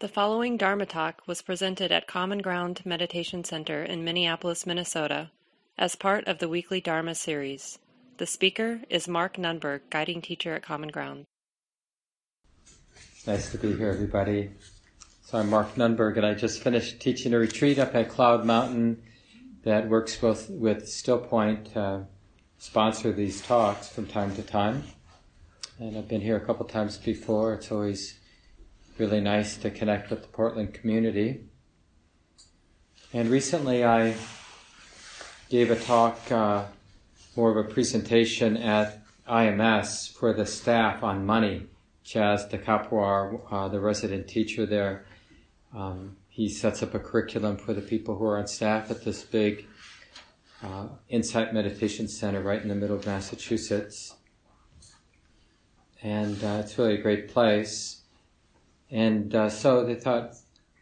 The following Dharma talk was presented at Common Ground Meditation Center in Minneapolis, Minnesota, as part of the weekly Dharma series. The speaker is Mark Nunberg, guiding teacher at Common Ground. Nice to be here, everybody. So I'm Mark Nunberg, and I just finished teaching a retreat up at Cloud Mountain that works both with Still Point, uh, sponsor these talks from time to time. And I've been here a couple times before. It's always really nice to connect with the Portland community. And recently I gave a talk, uh, more of a presentation at IMS for the staff on money. Chas DiCapua, uh, the resident teacher there, um, he sets up a curriculum for the people who are on staff at this big uh, Insight Meditation Center right in the middle of Massachusetts. And uh, it's really a great place. And uh, so they thought,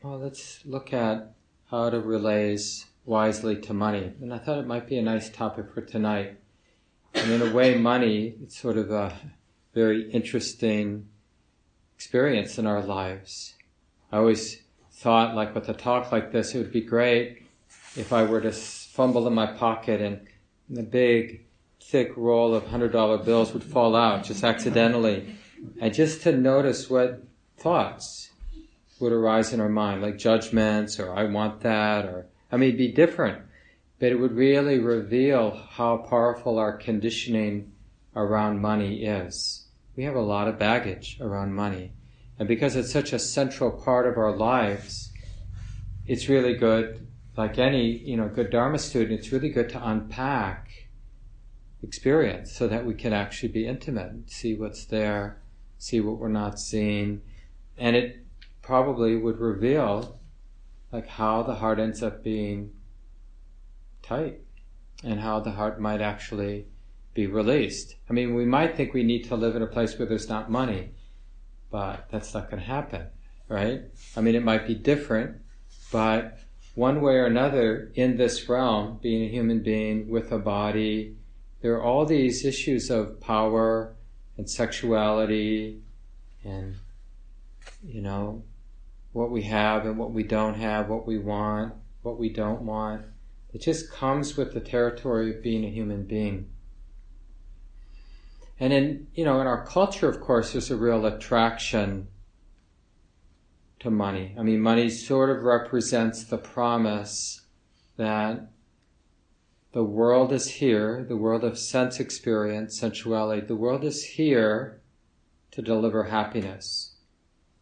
well, let's look at how to relays wisely to money. And I thought it might be a nice topic for tonight. And in a way, money, it's sort of a very interesting experience in our lives. I always thought, like with a talk like this, it would be great if I were to fumble in my pocket and the big, thick roll of $100 bills would fall out just accidentally. And just to notice what thoughts would arise in our mind, like judgments or I want that, or I mean, be different, but it would really reveal how powerful our conditioning around money is. We have a lot of baggage around money. And because it's such a central part of our lives, it's really good, like any, you know, good Dharma student, it's really good to unpack experience so that we can actually be intimate, see what's there, see what we're not seeing, and it probably would reveal like how the heart ends up being tight and how the heart might actually be released. I mean, we might think we need to live in a place where there's not money, but that's not going to happen, right? I mean, it might be different, but one way or another in this realm, being a human being with a body, there are all these issues of power and sexuality and you know, what we have and what we don't have, what we want, what we don't want. It just comes with the territory of being a human being. And in, you know, in our culture, of course, there's a real attraction to money. I mean, money sort of represents the promise that the world is here, the world of sense experience, sensuality, the world is here to deliver happiness.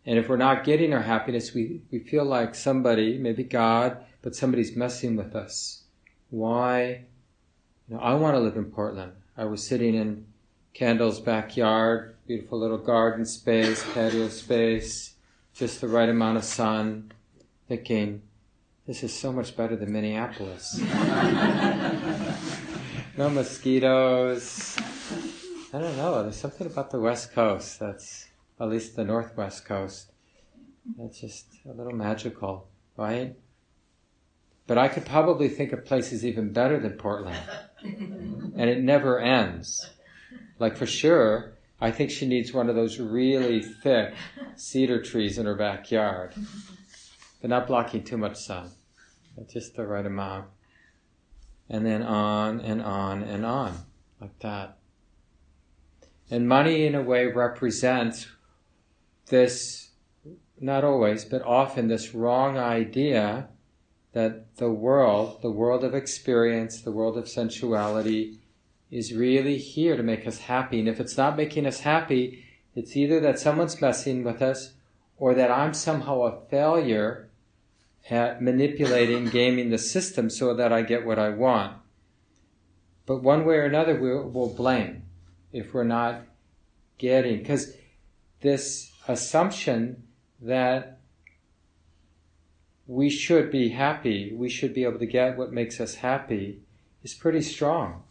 And if we're not getting our happiness, we, we feel like somebody, maybe God, but somebody's messing with us. Why? You know, I want to live in Portland. I was sitting in Kendall's backyard, beautiful little garden space, patio space, just the right amount of sun, thinking, this is so much better than Minneapolis. no mosquitoes. I don't know, there's something about the West Coast that's at least the northwest coast. It's just a little magical, right? But I could probably think of places even better than Portland. and it never ends. Like for sure, I think she needs one of those really thick cedar trees in her backyard. But not blocking too much sun. Just the right amount. And then on and on and on. Like that. And money in a way represents this, not always, but often this wrong idea that the world, the world of experience, the world of sensuality, is really here to make us happy. And if it's not making us happy, it's either that someone's messing with us or that I'm somehow a failure at manipulating, gaming the system so that I get what I want. But one way or another, we'll, we'll blame if we're not getting, because this assumption that we should be happy, we should be able to get what makes us happy, is pretty strong.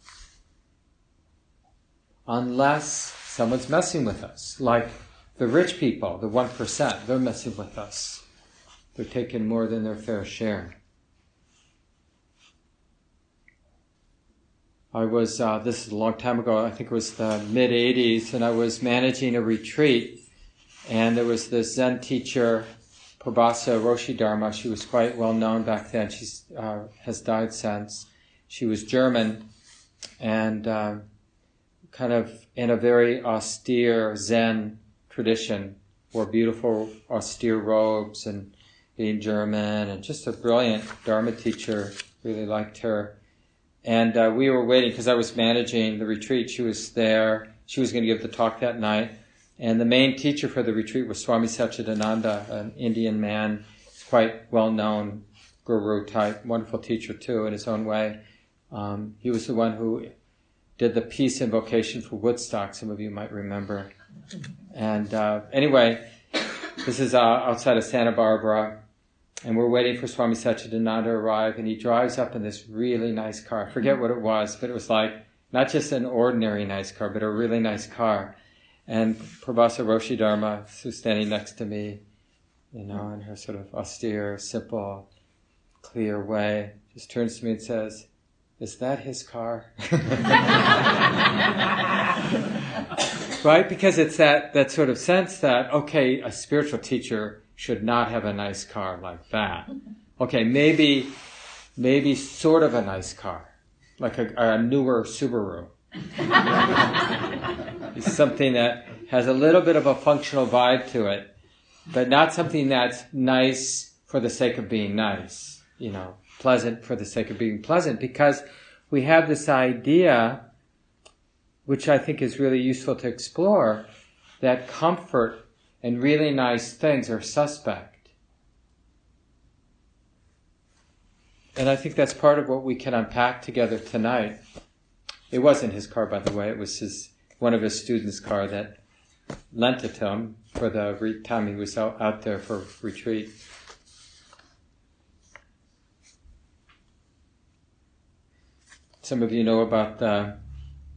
Unless someone's messing with us, like the rich people, the 1%, they're messing with us. They're taking more than their fair share. I was, uh, this is a long time ago, I think it was the mid 80s, and I was managing a retreat and there was this Zen teacher, Prabhasa Roshi Dharma. She was quite well known back then. She uh, has died since. She was German and uh, kind of in a very austere Zen tradition, wore beautiful austere robes and being German and just a brilliant Dharma teacher. Really liked her. And uh, we were waiting because I was managing the retreat. She was there. She was going to give the talk that night. And the main teacher for the retreat was Swami Satchidananda, an Indian man, quite well known guru type, wonderful teacher too in his own way. Um, he was the one who did the peace invocation for Woodstock. Some of you might remember. And uh, anyway, this is uh, outside of Santa Barbara, and we're waiting for Swami Satchidananda to arrive. And he drives up in this really nice car. I forget what it was, but it was like not just an ordinary nice car, but a really nice car. And Prabhasa Roshi Dharma, who's standing next to me, you know, in her sort of austere, simple, clear way, just turns to me and says, is that his car? right? Because it's that, that sort of sense that, okay, a spiritual teacher should not have a nice car like that. Okay, maybe, maybe sort of a nice car, like a, a newer Subaru. something that has a little bit of a functional vibe to it, but not something that's nice for the sake of being nice, you know pleasant for the sake of being pleasant because we have this idea, which I think is really useful to explore, that comfort and really nice things are suspect. And I think that's part of what we can unpack together tonight. It wasn't his car, by the way. It was his one of his students' car that lent it to him for the re- time he was out, out there for retreat. Some of you know about the,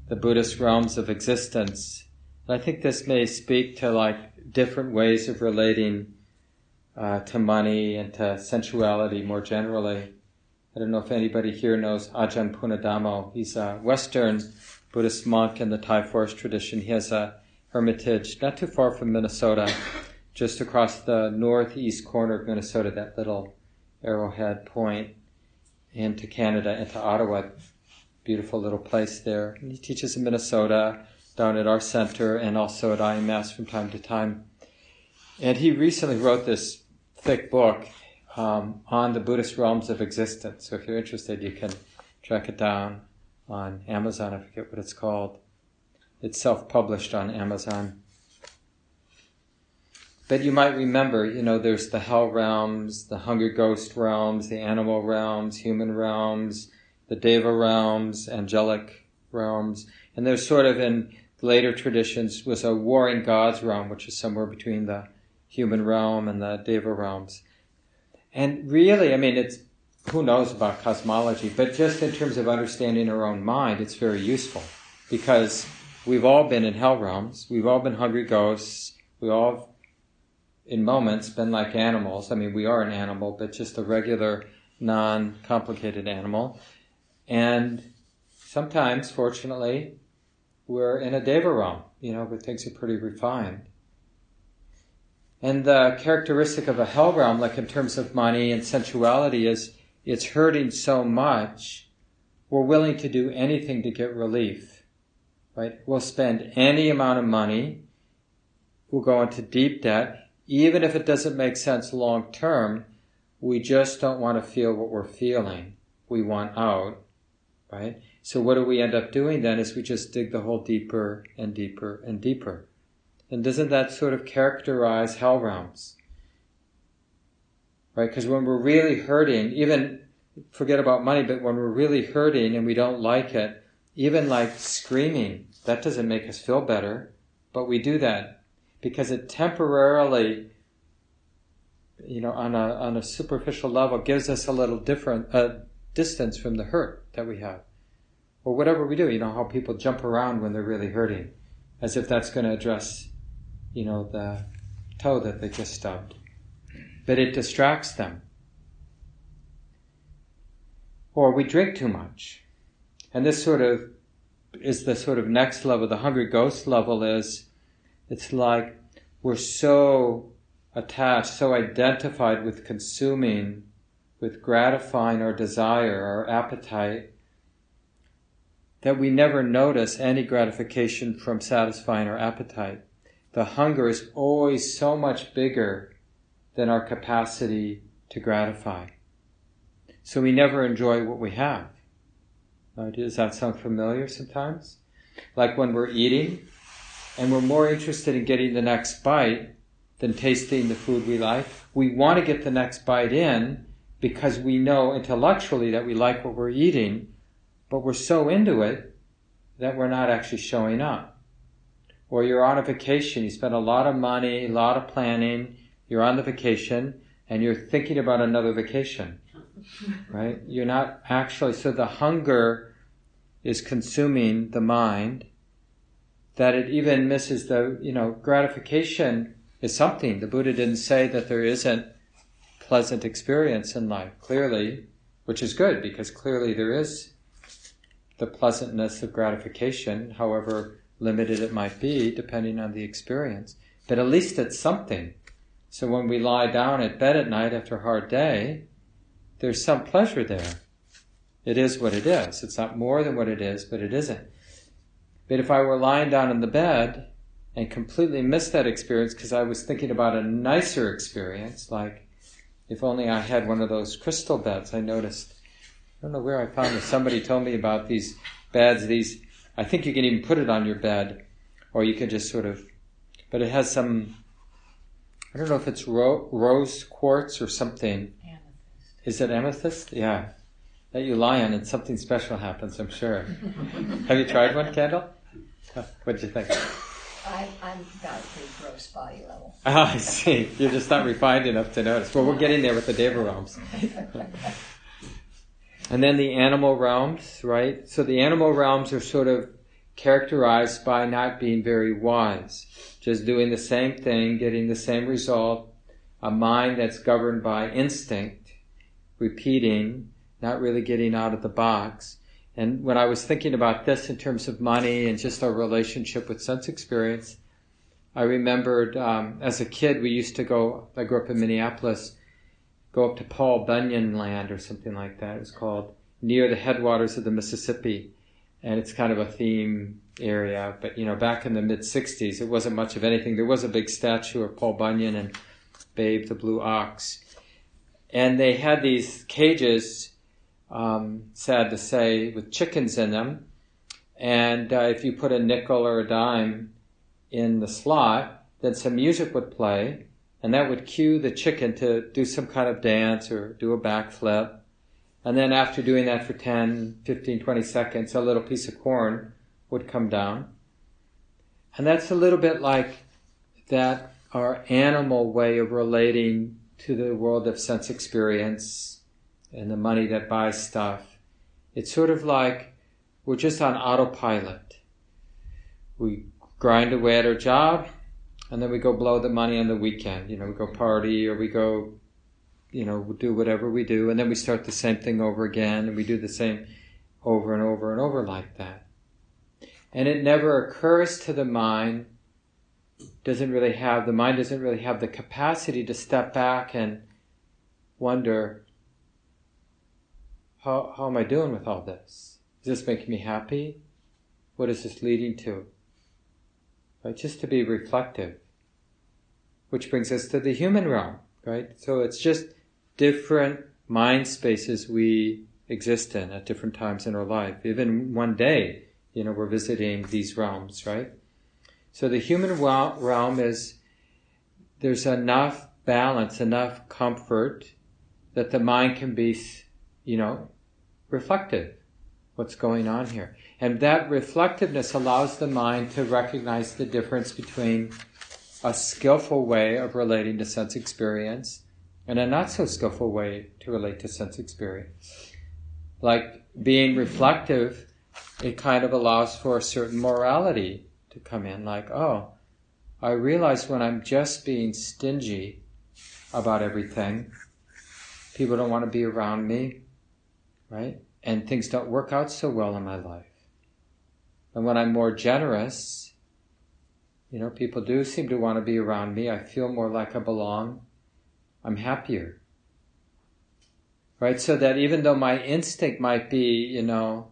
the Buddhist realms of existence. And I think this may speak to like different ways of relating uh, to money and to sensuality more generally. I don't know if anybody here knows Ajahn Punnadhammo. He's a Western Buddhist monk in the Thai forest tradition. He has a hermitage not too far from Minnesota, just across the northeast corner of Minnesota, that little arrowhead point into Canada, into Ottawa beautiful little place there. And he teaches in Minnesota, down at our center, and also at IMS from time to time. And he recently wrote this thick book um, on the Buddhist realms of existence. So if you're interested, you can track it down on Amazon. I forget what it's called. It's self-published on Amazon. But you might remember, you know, there's the hell realms, the hungry ghost realms, the animal realms, human realms, the Deva realms, angelic realms, and there's sort of in later traditions was a warring gods realm, which is somewhere between the human realm and the Deva realms. And really, I mean, it's who knows about cosmology, but just in terms of understanding our own mind, it's very useful because we've all been in hell realms, we've all been hungry ghosts, we all, in moments, been like animals. I mean, we are an animal, but just a regular, non-complicated animal. And sometimes, fortunately, we're in a deva realm, you know, where things are pretty refined. And the characteristic of a hell realm, like in terms of money and sensuality, is it's hurting so much, we're willing to do anything to get relief. Right? We'll spend any amount of money, we'll go into deep debt, even if it doesn't make sense long term, we just don't want to feel what we're feeling. We want out right? So what do we end up doing then is we just dig the hole deeper and deeper and deeper. And doesn't that sort of characterize hell realms? Right? Because when we're really hurting, even forget about money, but when we're really hurting and we don't like it, even like screaming, that doesn't make us feel better, but we do that because it temporarily, you know, on a on a superficial level, gives us a little different uh, distance from the hurt that we have. Or whatever we do, you know, how people jump around when they're really hurting, as if that's going to address, you know, the toe that they just stubbed. But it distracts them. Or we drink too much. And this sort of is the sort of next level, the hungry ghost level is, it's like we're so attached, so identified with consuming, with gratifying our desire, our appetite, that we never notice any gratification from satisfying our appetite. The hunger is always so much bigger than our capacity to gratify. So we never enjoy what we have. Does that sound familiar sometimes? Like when we're eating and we're more interested in getting the next bite than tasting the food we like. We want to get the next bite in because we know intellectually that we like what we're eating, but we're so into it that we're not actually showing up. Or you're on a vacation, you spend a lot of money, a lot of planning, you're on the vacation, and you're thinking about another vacation. Right? You're not actually, so the hunger is consuming the mind that it even misses the, you know, gratification is something. The Buddha didn't say that there isn't pleasant experience in life, clearly, which is good because clearly there is the pleasantness of gratification, however limited it might be, depending on the experience. But at least it's something. So when we lie down at bed at night after a hard day, there's some pleasure there. It is what it is. It's not more than what it is, but it isn't. But if I were lying down in the bed and completely missed that experience because I was thinking about a nicer experience, like if only I had one of those crystal beds, I noticed. I don't know where I found this. Somebody told me about these beds, these, I think you can even put it on your bed, or you can just sort of, but it has some, I don't know if it's ro- rose quartz or something. Amethyst. Is it amethyst? Yeah. That you lie on and something special happens, I'm sure. Have you tried one, Kendall? What'd you think? I, I'm got a pretty gross body level. Oh, I see. You're just not refined enough to notice. Well, we're getting there with the Deva realms. and then the animal realms, right? So the animal realms are sort of characterized by not being very wise, just doing the same thing, getting the same result, a mind that's governed by instinct, repeating, not really getting out of the box. And when I was thinking about this in terms of money and just our relationship with sense experience, I remembered um, as a kid we used to go. I grew up in Minneapolis. Go up to Paul Bunyan Land or something like that. It was called near the headwaters of the Mississippi, and it's kind of a theme area. But you know, back in the mid '60s, it wasn't much of anything. There was a big statue of Paul Bunyan and Babe the Blue Ox, and they had these cages um, sad to say, with chickens in them. And uh, if you put a nickel or a dime in the slot, then some music would play, and that would cue the chicken to do some kind of dance or do a backflip. And then after doing that for 10, 15, 20 seconds, a little piece of corn would come down. And that's a little bit like that our animal way of relating to the world of sense experience and the money that buys stuff. It's sort of like we're just on autopilot. We grind away at our job, and then we go blow the money on the weekend. You know, we go party or we go, you know, do whatever we do, and then we start the same thing over again, and we do the same over and over and over like that. And it never occurs to the mind, doesn't really have, the mind doesn't really have the capacity to step back and wonder, how, how am I doing with all this? Is this making me happy? What is this leading to? Right? Just to be reflective. Which brings us to the human realm, right? So it's just different mind spaces we exist in at different times in our life. Even one day, you know, we're visiting these realms, right? So the human realm is, there's enough balance, enough comfort that the mind can be, you know, reflective what's going on here. And that reflectiveness allows the mind to recognize the difference between a skillful way of relating to sense experience and a not so skillful way to relate to sense experience. Like being reflective, it kind of allows for a certain morality to come in, like, oh, I realize when I'm just being stingy about everything, people don't want to be around me right? And things don't work out so well in my life. And when I'm more generous, You know, people do seem to want to be around me. I feel more like I belong. I'm happier. Right? So that even though my instinct might be, you know,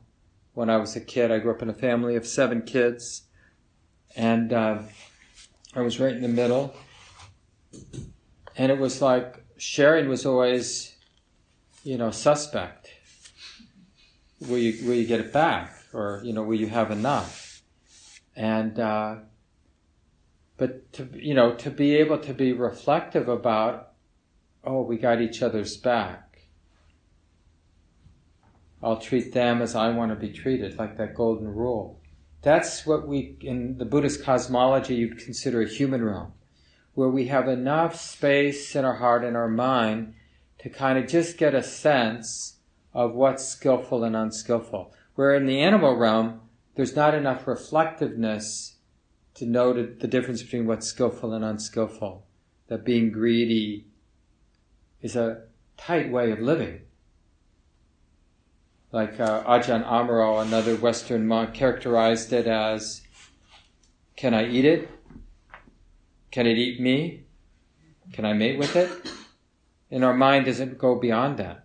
when I was a kid, I grew up in a family of seven kids, and uh, I was right in the middle. And it was like sharing was always, you know, suspect. Will you, will you get it back? Or, you know, will you have enough? And, uh, but to, you know, to be able to be reflective about, oh, we got each other's back. I'll treat them as I want to be treated, like that golden rule. That's what we, in the Buddhist cosmology, you'd consider a human realm, where we have enough space in our heart and our mind to kind of just get a sense of what's skillful and unskillful. Where in the animal realm, there's not enough reflectiveness to know the difference between what's skillful and unskillful. That being greedy is a tight way of living. Like uh, Ajahn Amaro, another Western monk, characterized it as Can I eat it? Can it eat me? Can I mate with it? And our mind doesn't go beyond that.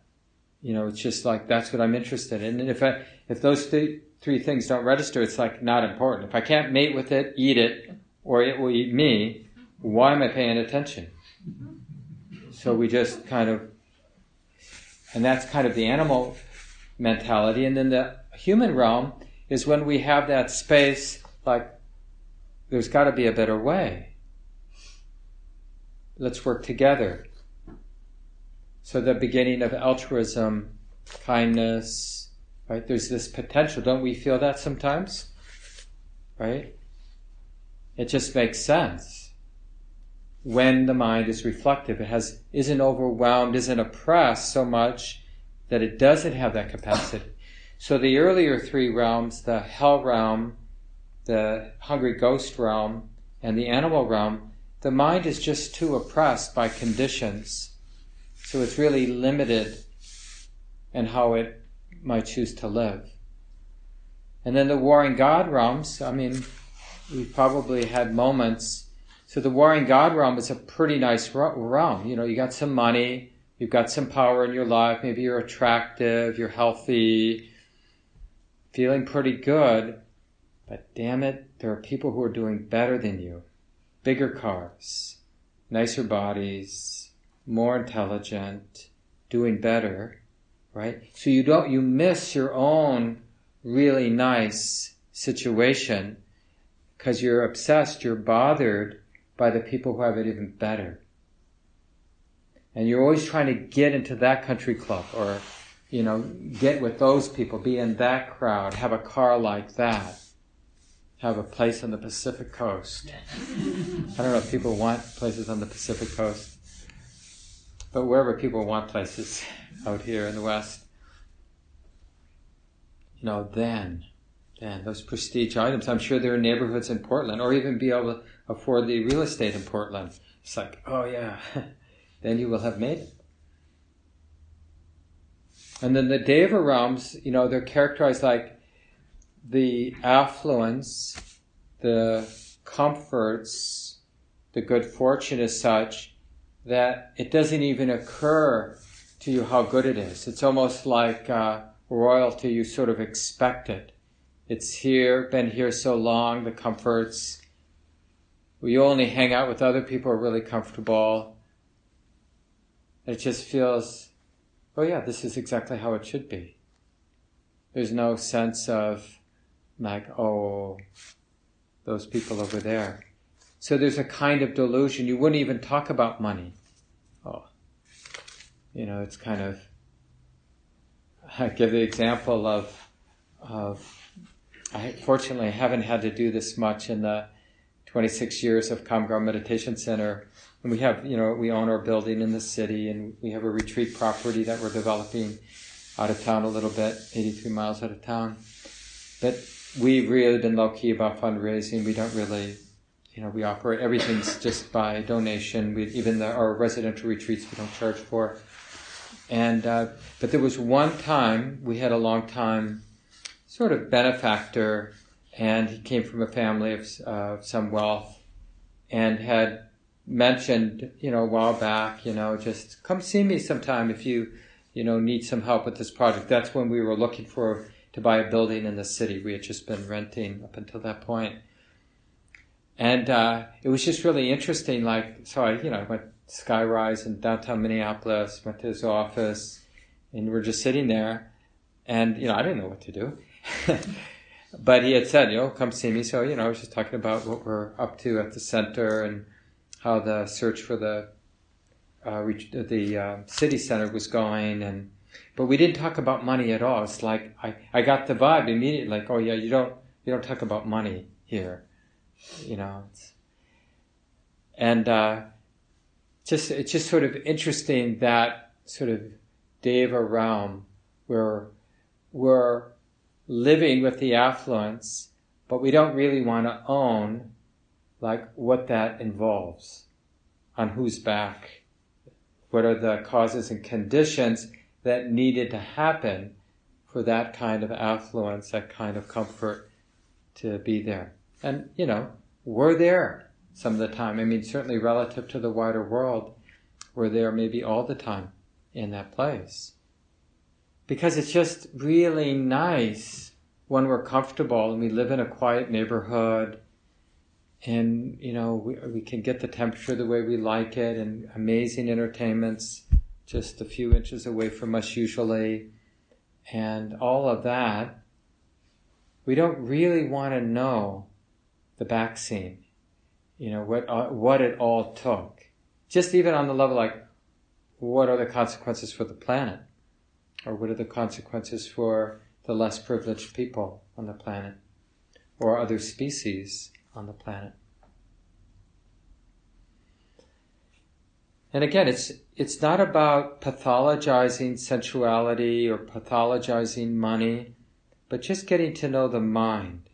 You know, it's just like that's what I'm interested in. And if I, if those th- three things don't register, it's like not important. If I can't mate with it, eat it, or it will eat me, why am I paying attention? So we just kind of, and that's kind of the animal mentality. And then the human realm is when we have that space, like, there's got to be a better way. Let's work together. So the beginning of altruism, kindness, right? There's this potential. Don't we feel that sometimes? Right? It just makes sense. When the mind is reflective, it has, isn't overwhelmed, isn't oppressed so much that it doesn't have that capacity. So the earlier three realms, the hell realm, the hungry ghost realm, and the animal realm, the mind is just too oppressed by conditions. So it's really limited in how it might choose to live. And then the warring God realms, I mean, we've probably had moments. So the warring God realm is a pretty nice realm. You know, you got some money, you've got some power in your life, maybe you're attractive, you're healthy, feeling pretty good, but damn it, there are people who are doing better than you. Bigger cars, nicer bodies, more intelligent, doing better, right? So you don't, you miss your own really nice situation because you're obsessed, you're bothered by the people who have it even better. And you're always trying to get into that country club or, you know, get with those people, be in that crowd, have a car like that, have a place on the Pacific coast. I don't know if people want places on the Pacific coast, but wherever people want places out here in the West, you know, then, then those prestige items, I'm sure there are neighborhoods in Portland, or even be able to afford the real estate in Portland. It's like, oh yeah, then you will have made it. And then the Deva realms, you know, they're characterized like the affluence, the comforts, the good fortune is such that it doesn't even occur to you how good it is. It's almost like uh, royalty, you sort of expect it. It's here, been here so long, the comforts. We only hang out with other people who are really comfortable. It just feels, oh yeah, this is exactly how it should be. There's no sense of like, oh, those people over there. So there's a kind of delusion. You wouldn't even talk about money. Oh, you know, it's kind of. I give the example of, of. I fortunately haven't had to do this much in the 26 years of Ground Meditation Center. And we have, you know, we own our building in the city and we have a retreat property that we're developing out of town a little bit, 83 miles out of town. But we've really been low key about fundraising. We don't really, you know, we operate everything's just by donation. We even the, our residential retreats we don't charge for. And uh, but there was one time we had a long time sort of benefactor, and he came from a family of uh, some wealth, and had mentioned, you know, a while back, you know, just come see me sometime if you, you know, need some help with this project. That's when we were looking for to buy a building in the city. We had just been renting up until that point. And uh, it was just really interesting. Like, so I, you know, went Skyrise in downtown Minneapolis, went to his office, and we we're just sitting there. And, you know, I didn't know what to do. but he had said, you know, come see me. So, you know, I was just talking about what we're up to at the center and how the search for the uh, the uh, city center was going, and but we didn't talk about money at all. It's like I, I got the vibe immediately, like, oh yeah, you don't you don't talk about money here, you know. and uh, just it's just sort of interesting that sort of deva realm where we're living with the affluence, but we don't really want to own like what that involves, on whose back, what are the causes and conditions that needed to happen for that kind of affluence, that kind of comfort to be there. And, you know, we're there some of the time. I mean, certainly relative to the wider world, we're there maybe all the time in that place. Because it's just really nice when we're comfortable and we live in a quiet neighborhood and you know we, we can get the temperature the way we like it and amazing entertainments just a few inches away from us usually and all of that we don't really want to know the back scene you know what uh, what it all took just even on the level like what are the consequences for the planet or what are the consequences for the less privileged people on the planet or other species on the planet. And again, it's it's not about pathologizing sensuality or pathologizing money, but just getting to know the mind.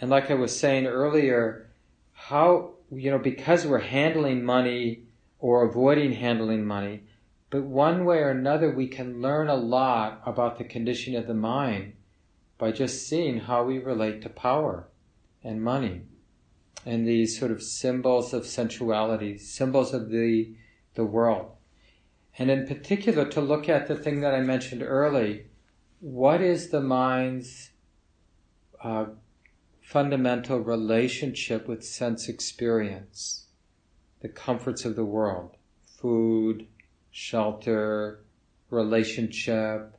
And like I was saying earlier, how you know because we're handling money or avoiding handling money, but one way or another we can learn a lot about the condition of the mind by just seeing how we relate to power and money and these sort of symbols of sensuality, symbols of the, the world. And in particular, to look at the thing that I mentioned early what is the mind's uh, fundamental relationship with sense experience, the comforts of the world, food, shelter, relationship,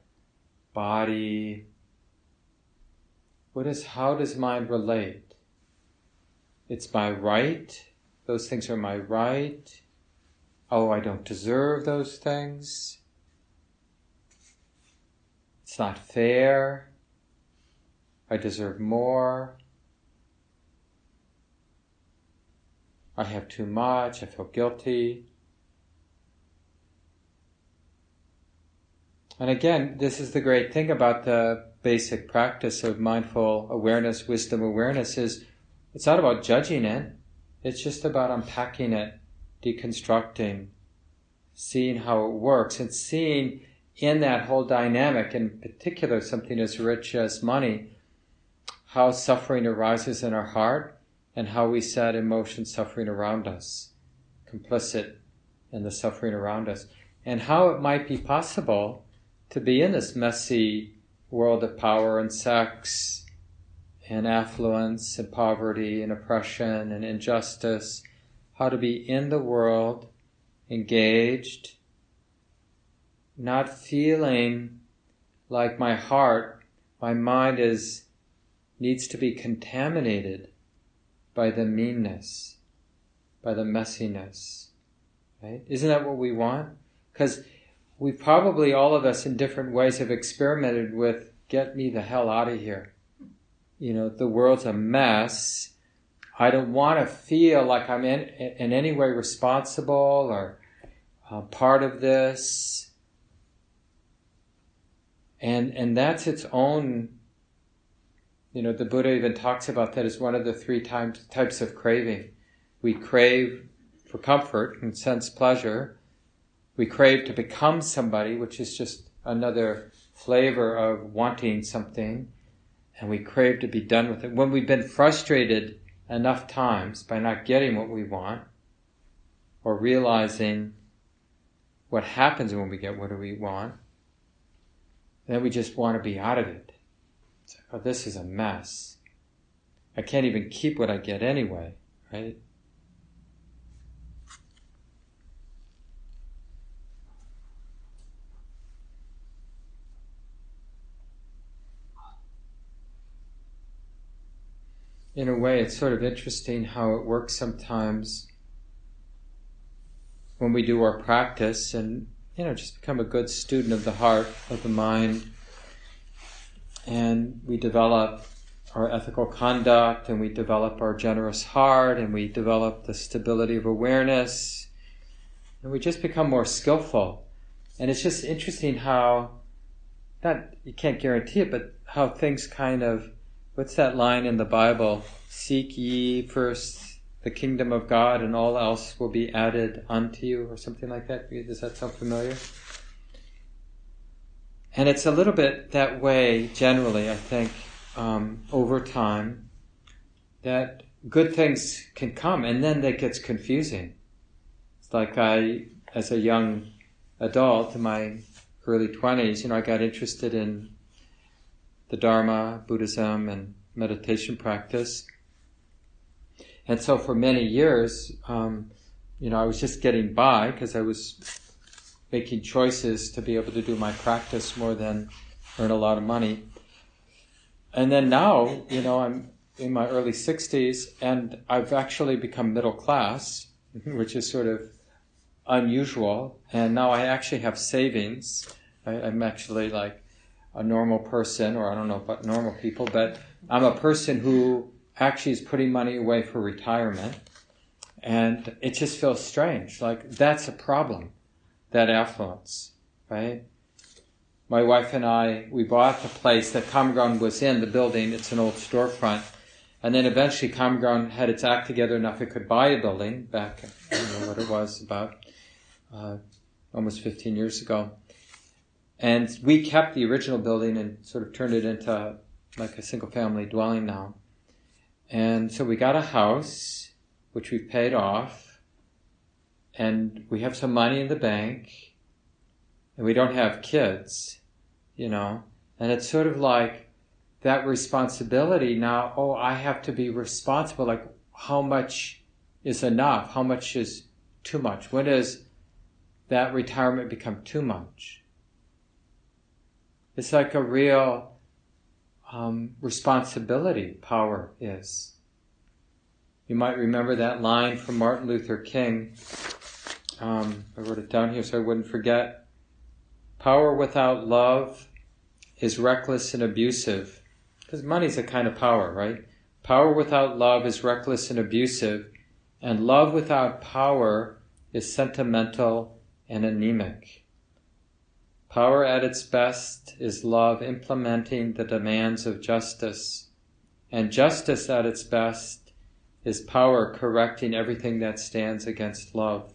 body, what is, how does mind relate? It's my right. Those things are my right. Oh, I don't deserve those things. It's not fair. I deserve more. I have too much. I feel guilty. And again, this is the great thing about the basic practice of mindful awareness, wisdom awareness is it's not about judging it. It's just about unpacking it, deconstructing, seeing how it works and seeing in that whole dynamic, in particular something as rich as money, how suffering arises in our heart and how we set emotion suffering around us, complicit in the suffering around us, and how it might be possible to be in this messy world of power and sex and affluence and poverty and oppression and injustice, how to be in the world, engaged, not feeling like my heart, my mind is needs to be contaminated by the meanness, by the messiness. Right? Isn't that what we want? Because we probably all of us in different ways have experimented with get me the hell out of here. You know, the world's a mess. I don't want to feel like I'm in, in any way responsible or uh, part of this. And, and that's its own, you know, the Buddha even talks about that as one of the three types, of craving. We crave for comfort and sense pleasure we crave to become somebody, which is just another flavor of wanting something, and we crave to be done with it. When we've been frustrated enough times by not getting what we want or realizing what happens when we get what we want, then we just want to be out of it. Oh, this is a mess. I can't even keep what I get anyway, right? in a way, it's sort of interesting how it works sometimes when we do our practice and, you know, just become a good student of the heart, of the mind, and we develop our ethical conduct and we develop our generous heart and we develop the stability of awareness and we just become more skillful. And it's just interesting how, not, you can't guarantee it, but how things kind of What's that line in the Bible? Seek ye first the kingdom of God and all else will be added unto you, or something like that. Does that sound familiar? And it's a little bit that way generally, I think, um, over time, that good things can come and then that gets confusing. It's like I, as a young adult in my early 20s, you know, I got interested in the Dharma, Buddhism, and meditation practice. And so for many years, um, you know, I was just getting by because I was making choices to be able to do my practice more than earn a lot of money. And then now, you know, I'm in my early 60s and I've actually become middle class, which is sort of unusual. And now I actually have savings. I, I'm actually like a normal person, or I don't know about normal people, but I'm a person who actually is putting money away for retirement. And it just feels strange. Like, that's a problem, that affluence, right? My wife and I, we bought the place that Common Ground was in, the building. It's an old storefront. And then eventually Common Ground had its act together enough it could buy a building back, I don't know what it was, about uh, almost 15 years ago. And we kept the original building and sort of turned it into like a single family dwelling now. And so we got a house, which we've paid off, and we have some money in the bank, and we don't have kids, you know. And it's sort of like that responsibility now, oh, I have to be responsible. Like, how much is enough? How much is too much? When does that retirement become too much? It's like a real um, responsibility power is. You might remember that line from Martin Luther King. Um, I wrote it down here so I wouldn't forget. Power without love is reckless and abusive. Because money's a kind of power, right? Power without love is reckless and abusive, and love without power is sentimental and anemic. Power at its best is love implementing the demands of justice, and justice at its best is power correcting everything that stands against love.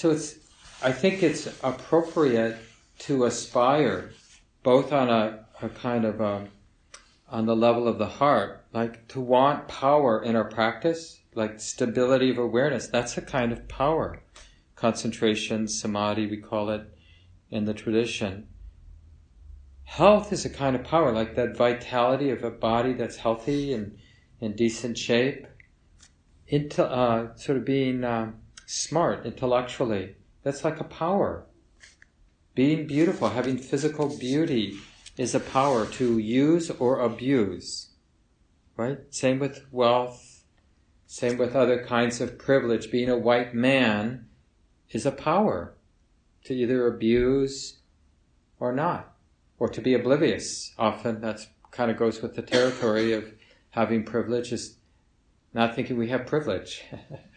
So it's, I think it's appropriate to aspire both on a, a kind of a, um, on the level of the heart, like to want power in our practice, like stability of awareness. That's a kind of power concentration, samadhi, we call it in the tradition. Health is a kind of power, like that vitality of a body that's healthy and in decent shape. Into, uh, sort of being uh, smart intellectually, that's like a power. Being beautiful, having physical beauty is a power to use or abuse. Right? Same with wealth, same with other kinds of privilege. Being a white man is a power to either abuse or not, or to be oblivious. Often that kind of goes with the territory of having privilege, is not thinking we have privilege.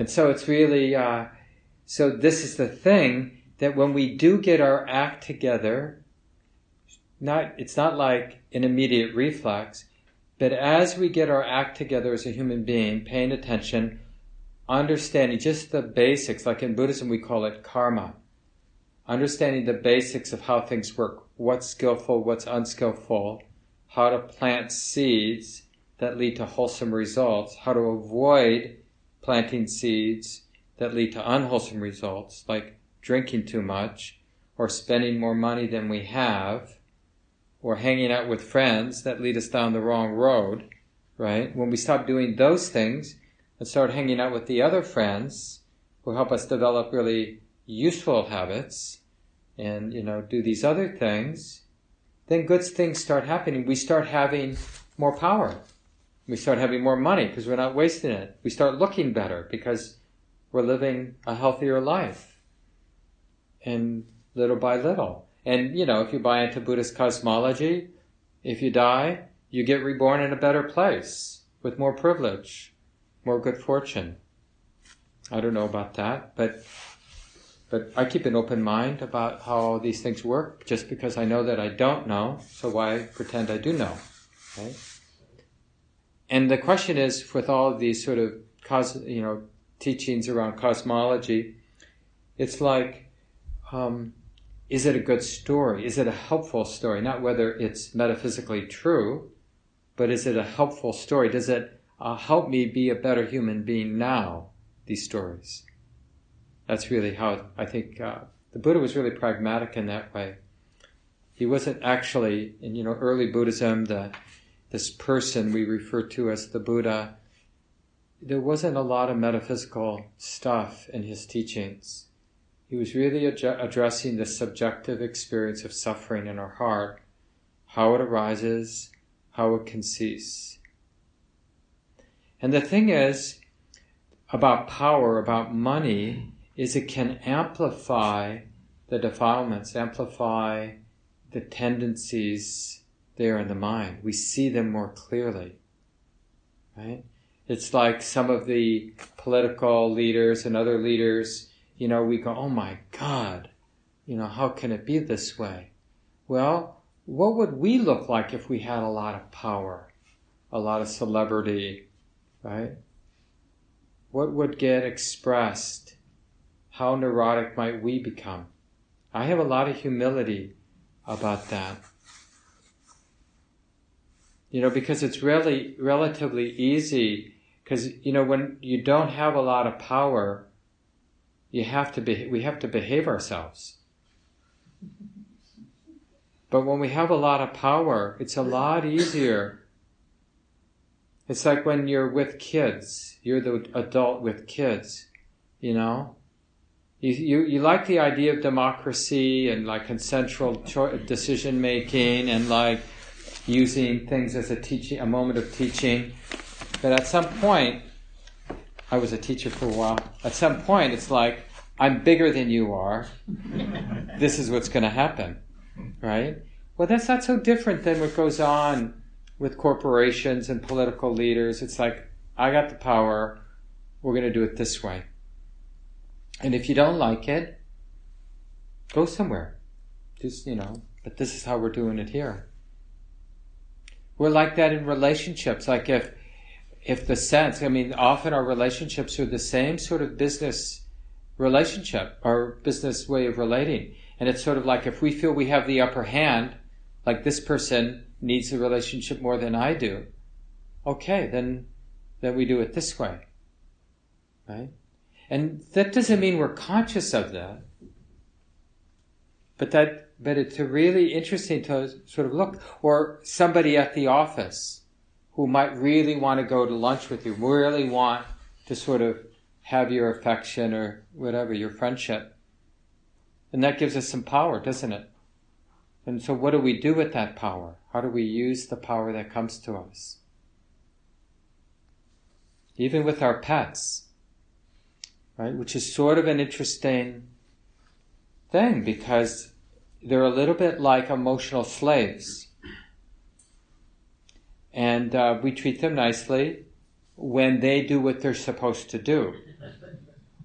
and so it's really, uh, so this is the thing that when we do get our act together, not, it's not like an immediate reflex, but as we get our act together as a human being, paying attention, understanding just the basics, like in Buddhism we call it karma, understanding the basics of how things work, what's skillful, what's unskillful, how to plant seeds that lead to wholesome results, how to avoid planting seeds that lead to unwholesome results, like drinking too much, or spending more money than we have, or hanging out with friends that lead us down the wrong road, right? When we stop doing those things and start hanging out with the other friends who help us develop really useful habits and, you know, do these other things, then good things start happening. We start having more power. We start having more money because we're not wasting it. We start looking better because we're living a healthier life. And little by little. And, you know, if you buy into Buddhist cosmology, if you die, you get reborn in a better place with more privilege, more good fortune. I don't know about that, but but I keep an open mind about how these things work just because I know that I don't know, so why pretend I do know? Okay? And the question is with all of these sort of cos you know teachings around cosmology, it's like um, is it a good story? Is it a helpful story? Not whether it's metaphysically true, but is it a helpful story? Does it uh, help me be a better human being now? These stories. That's really how I think uh, the Buddha was really pragmatic in that way. He wasn't actually, in you know, early Buddhism, the this person we refer to as the Buddha. There wasn't a lot of metaphysical stuff in his teachings he was really ad- addressing the subjective experience of suffering in our heart, how it arises, how it can cease. And the thing is about power, about money, is it can amplify the defilements, amplify the tendencies there in the mind. We see them more clearly. Right? It's like some of the political leaders and other leaders you know, we go, oh my God, you know, how can it be this way? Well, what would we look like if we had a lot of power, a lot of celebrity, right? What would get expressed? How neurotic might we become? I have a lot of humility about that. You know, because it's really relatively easy, because, you know, when you don't have a lot of power, you have to be, we have to behave ourselves. But when we have a lot of power, it's a lot easier. It's like when you're with kids, you're the adult with kids, you know? You, you, you like the idea of democracy and like consensual cho- decision making and like using things as a teaching, a moment of teaching. But at some point, I was a teacher for a while. At some point, it's like, I'm bigger than you are. this is what's going to happen, right? Well, that's not so different than what goes on with corporations and political leaders. It's like, I got the power. We're going to do it this way. And if you don't like it, go somewhere. Just, you know, but this is how we're doing it here. We're like that in relationships. Like if, if the sense, I mean, often our relationships are the same sort of business relationship, our business way of relating. And it's sort of like if we feel we have the upper hand, like this person needs the relationship more than I do, okay, then, then we do it this way. Right? And that doesn't mean we're conscious of that. But that, but it's a really interesting to sort of look, or somebody at the office who might really want to go to lunch with you, really want to sort of have your affection or whatever, your friendship. And that gives us some power, doesn't it? And so what do we do with that power? How do we use the power that comes to us? Even with our pets, right? Which is sort of an interesting thing because they're a little bit like emotional slaves. And uh, we treat them nicely when they do what they're supposed to do.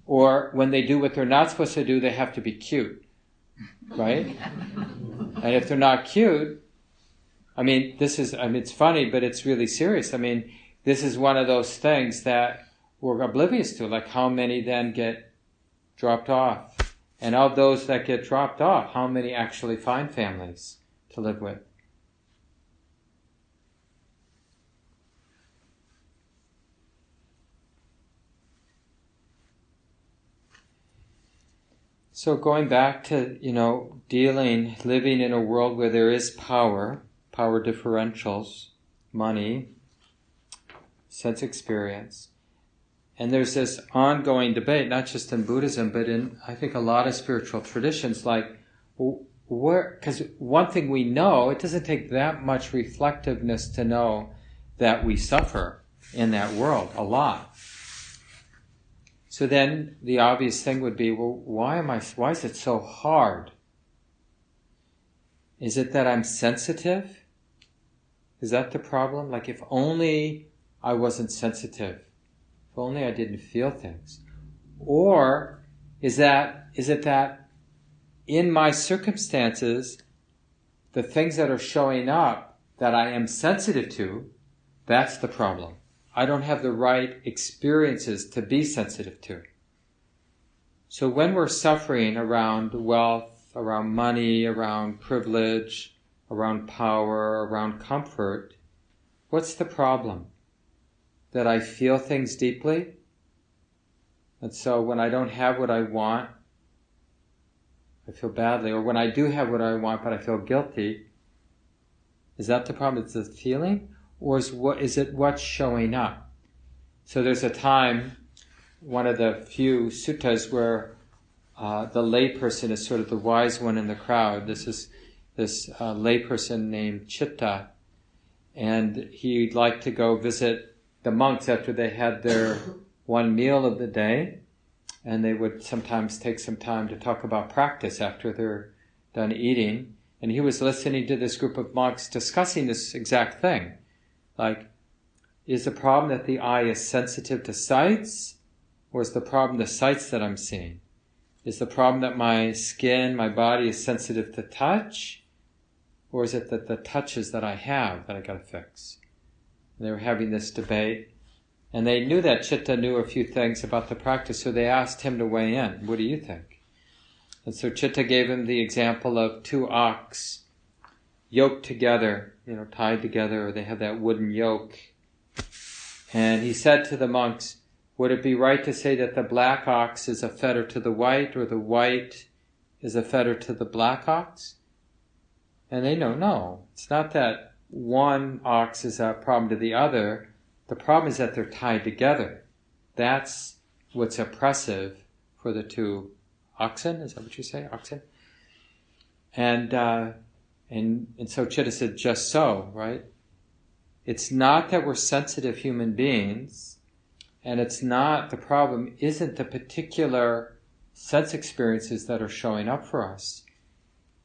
Or when they do what they're not supposed to do, they have to be cute. Right? and if they're not cute, I mean, this is, I mean, it's funny, but it's really serious. I mean, this is one of those things that we're oblivious to, like how many then get dropped off And of those that get dropped off, how many actually find families to live with? So going back to, you know, dealing, living in a world where there is power, power differentials, money, sense experience, and there's this ongoing debate, not just in Buddhism, but in, I think, a lot of spiritual traditions, like, where, because one thing we know, it doesn't take that much reflectiveness to know that we suffer in that world a lot. So then the obvious thing would be, well, why am I, why is it so hard? Is it that I'm sensitive? Is that the problem? Like if only I wasn't sensitive, only I didn't feel things. Or is that, is it that in my circumstances, the things that are showing up that I am sensitive to, that's the problem. I don't have the right experiences to be sensitive to. So when we're suffering around wealth, around money, around privilege, around power, around comfort, what's the problem? That I feel things deeply? And so when I don't have what I want, I feel badly. Or when I do have what I want, but I feel guilty, is that the problem? It's the feeling? or is what is it what's showing up? So there's a time, one of the few suttas where uh, the layperson is sort of the wise one in the crowd. This is this uh, layperson named Chitta, and he'd like to go visit the monks after they had their one meal of the day, and they would sometimes take some time to talk about practice after they're done eating. And he was listening to this group of monks discussing this exact thing. Like, is the problem that the eye is sensitive to sights, or is the problem the sights that I'm seeing? Is the problem that my skin, my body is sensitive to touch, or is it that the touches that I have that I gotta fix? And they were having this debate, and they knew that Chitta knew a few things about the practice, so they asked him to weigh in. What do you think? And so Chitta gave him the example of two ox yoked together, you know, tied together, or they have that wooden yoke. And he said to the monks, would it be right to say that the black ox is a fetter to the white, or the white is a fetter to the black ox? And they know, no, it's not that one ox is a problem to the other. The problem is that they're tied together. That's what's oppressive for the two oxen. Is that what you say, oxen? And uh, and, and so Chitta said, just so, right? It's not that we're sensitive human beings, and it's not, the problem isn't the particular sense experiences that are showing up for us.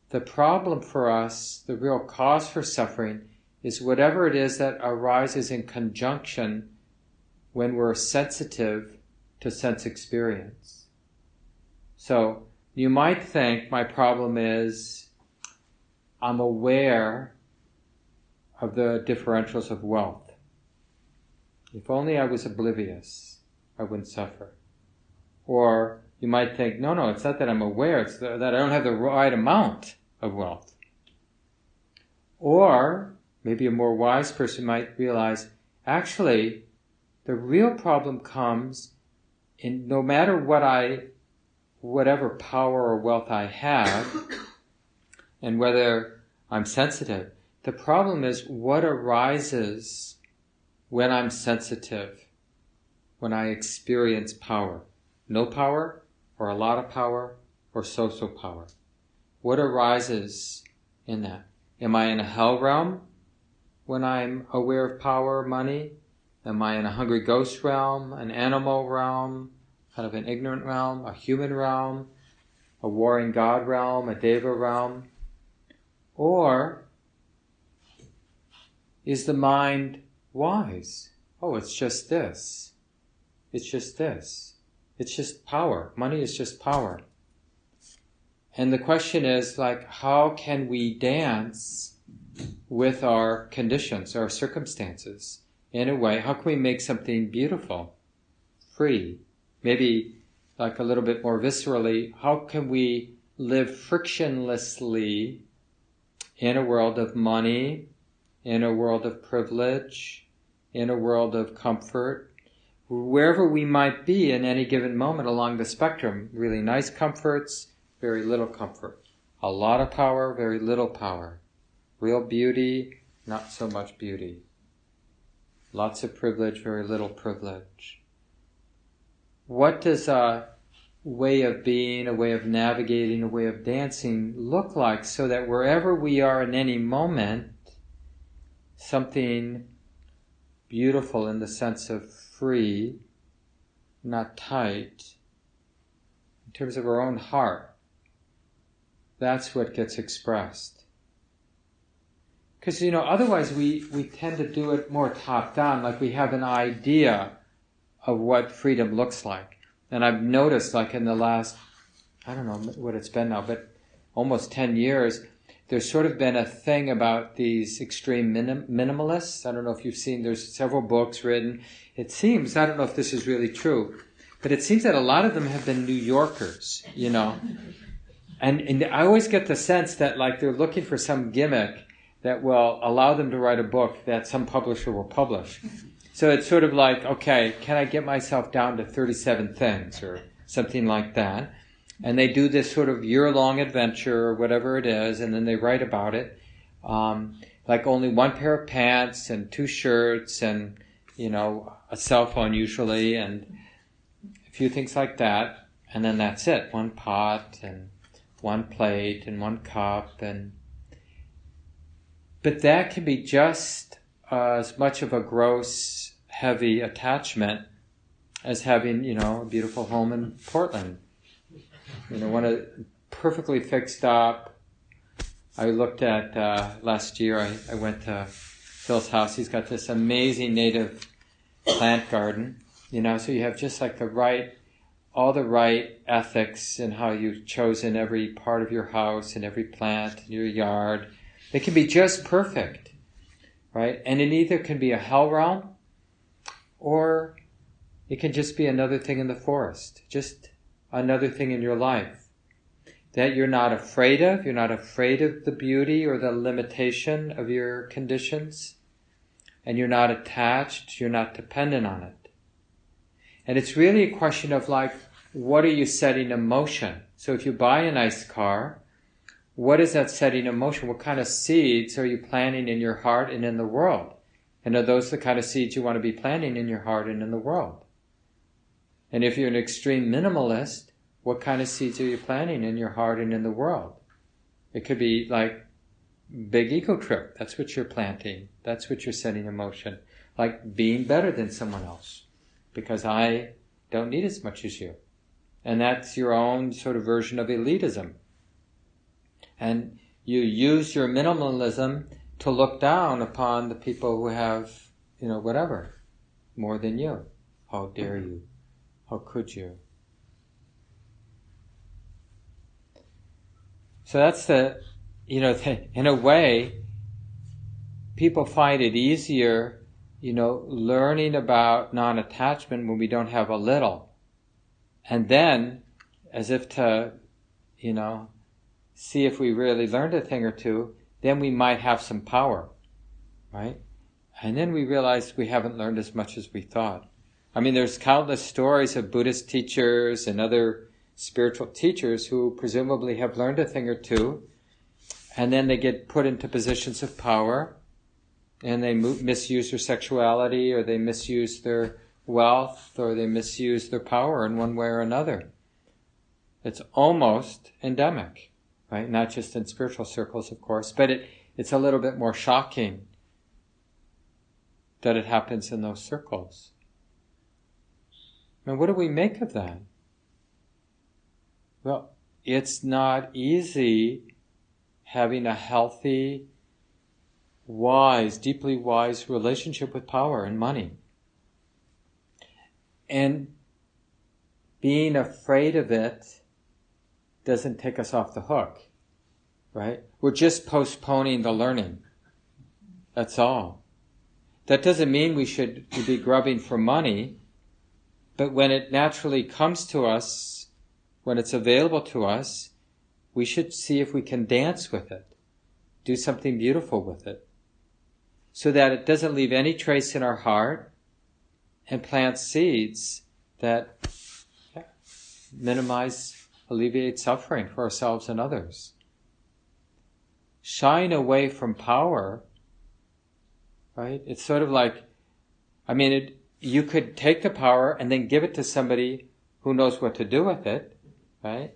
The problem for us, the real cause for suffering, is whatever it is that arises in conjunction when we're sensitive to sense experience. So, you might think my problem is I'm aware of the differentials of wealth. If only I was oblivious, I wouldn't suffer. Or you might think, no, no, it's not that I'm aware, it's that I don't have the right amount of wealth. Or maybe a more wise person might realize, actually, the real problem comes in no matter what I, whatever power or wealth I have, and whether I'm sensitive. The problem is what arises when I'm sensitive, when I experience power. No power, or a lot of power, or so-so power. What arises in that? Am I in a hell realm when I'm aware of power, money? Am I in a hungry ghost realm, an animal realm, kind of an ignorant realm, a human realm, a warring god realm, a deva realm? Or is the mind wise? Oh, it's just this. It's just this. It's just power. Money is just power. And the question is like, how can we dance with our conditions, our circumstances in a way? How can we make something beautiful, free? Maybe like a little bit more viscerally, how can we live frictionlessly in a world of money, in a world of privilege, in a world of comfort, wherever we might be in any given moment along the spectrum. Really nice comforts, very little comfort. A lot of power, very little power. Real beauty, not so much beauty. Lots of privilege, very little privilege. What does a way of being, a way of navigating, a way of dancing look like so that wherever we are in any moment, something beautiful in the sense of free, not tight, in terms of our own heart. That's what gets expressed. Because, you know, otherwise we, we tend to do it more top down, like we have an idea of what freedom looks like. And I've noticed, like in the last, I don't know what it's been now, but almost 10 years, there's sort of been a thing about these extreme minim- minimalists. I don't know if you've seen, there's several books written. It seems, I don't know if this is really true, but it seems that a lot of them have been New Yorkers, you know. And, and I always get the sense that like they're looking for some gimmick that will allow them to write a book that some publisher will publish. So it's sort of like, okay, can I get myself down to 37 things or something like that? and they do this sort of year-long adventure or whatever it is, and then they write about it. Um, like only one pair of pants and two shirts and you know a cell phone usually and a few things like that, and then that's it. One pot and one plate and one cup and but that can be just as much of a gross, heavy attachment as having you know a beautiful home in Portland you know, one of perfectly fixed up. I looked at uh, last year. I, I went to Phil's house. He's got this amazing native plant garden. You know, so you have just like the right, all the right ethics in how you've chosen every part of your house and every plant in your yard. They can be just perfect, right? And it either can be a hell realm, or it can just be another thing in the forest. Just another thing in your life that you're not afraid of. You're not afraid of the beauty or the limitation of your conditions. And you're not attached, you're not dependent on it. And it's really a question of like, what are you setting in motion? So if you buy a nice car, what is that setting in motion? What kind of seeds are you planting in your heart and in the world? And are those the kind of seeds you want to be planting in your heart and in the world? And if you're an extreme minimalist, what kind of seeds are you planting in your heart and in the world? It could be like big ego trip. That's what you're planting. That's what you're setting in motion. Like being better than someone else because I don't need as much as you. And that's your own sort of version of elitism. And you use your minimalism to look down upon the people who have, you know, whatever, more than you. How dare mm-hmm. you? How could you? So that's the, you know, in a way, people find it easier, you know, learning about non attachment when we don't have a little. And then, as if to, you know, see if we really learned a thing or two, then we might have some power, right? And then we realize we haven't learned as much as we thought. I mean, there's countless stories of Buddhist teachers and other spiritual teachers who presumably have learned a thing or two, and then they get put into positions of power, and they misuse their sexuality, or they misuse their wealth, or they misuse their power in one way or another. It's almost endemic, right? Not just in spiritual circles, of course, but it, it's a little bit more shocking that it happens in those circles. And what do we make of that? Well, it's not easy having a healthy, wise, deeply wise relationship with power and money. And being afraid of it doesn't take us off the hook, right? We're just postponing the learning. That's all. That doesn't mean we should be grubbing for money But when it naturally comes to us, when it's available to us, we should see if we can dance with it, do something beautiful with it, so that it doesn't leave any trace in our heart and plant seeds that minimize, alleviate suffering for ourselves and others. Shying away from power, right? It's sort of like, I mean, it, you could take the power and then give it to somebody who knows what to do with it, right?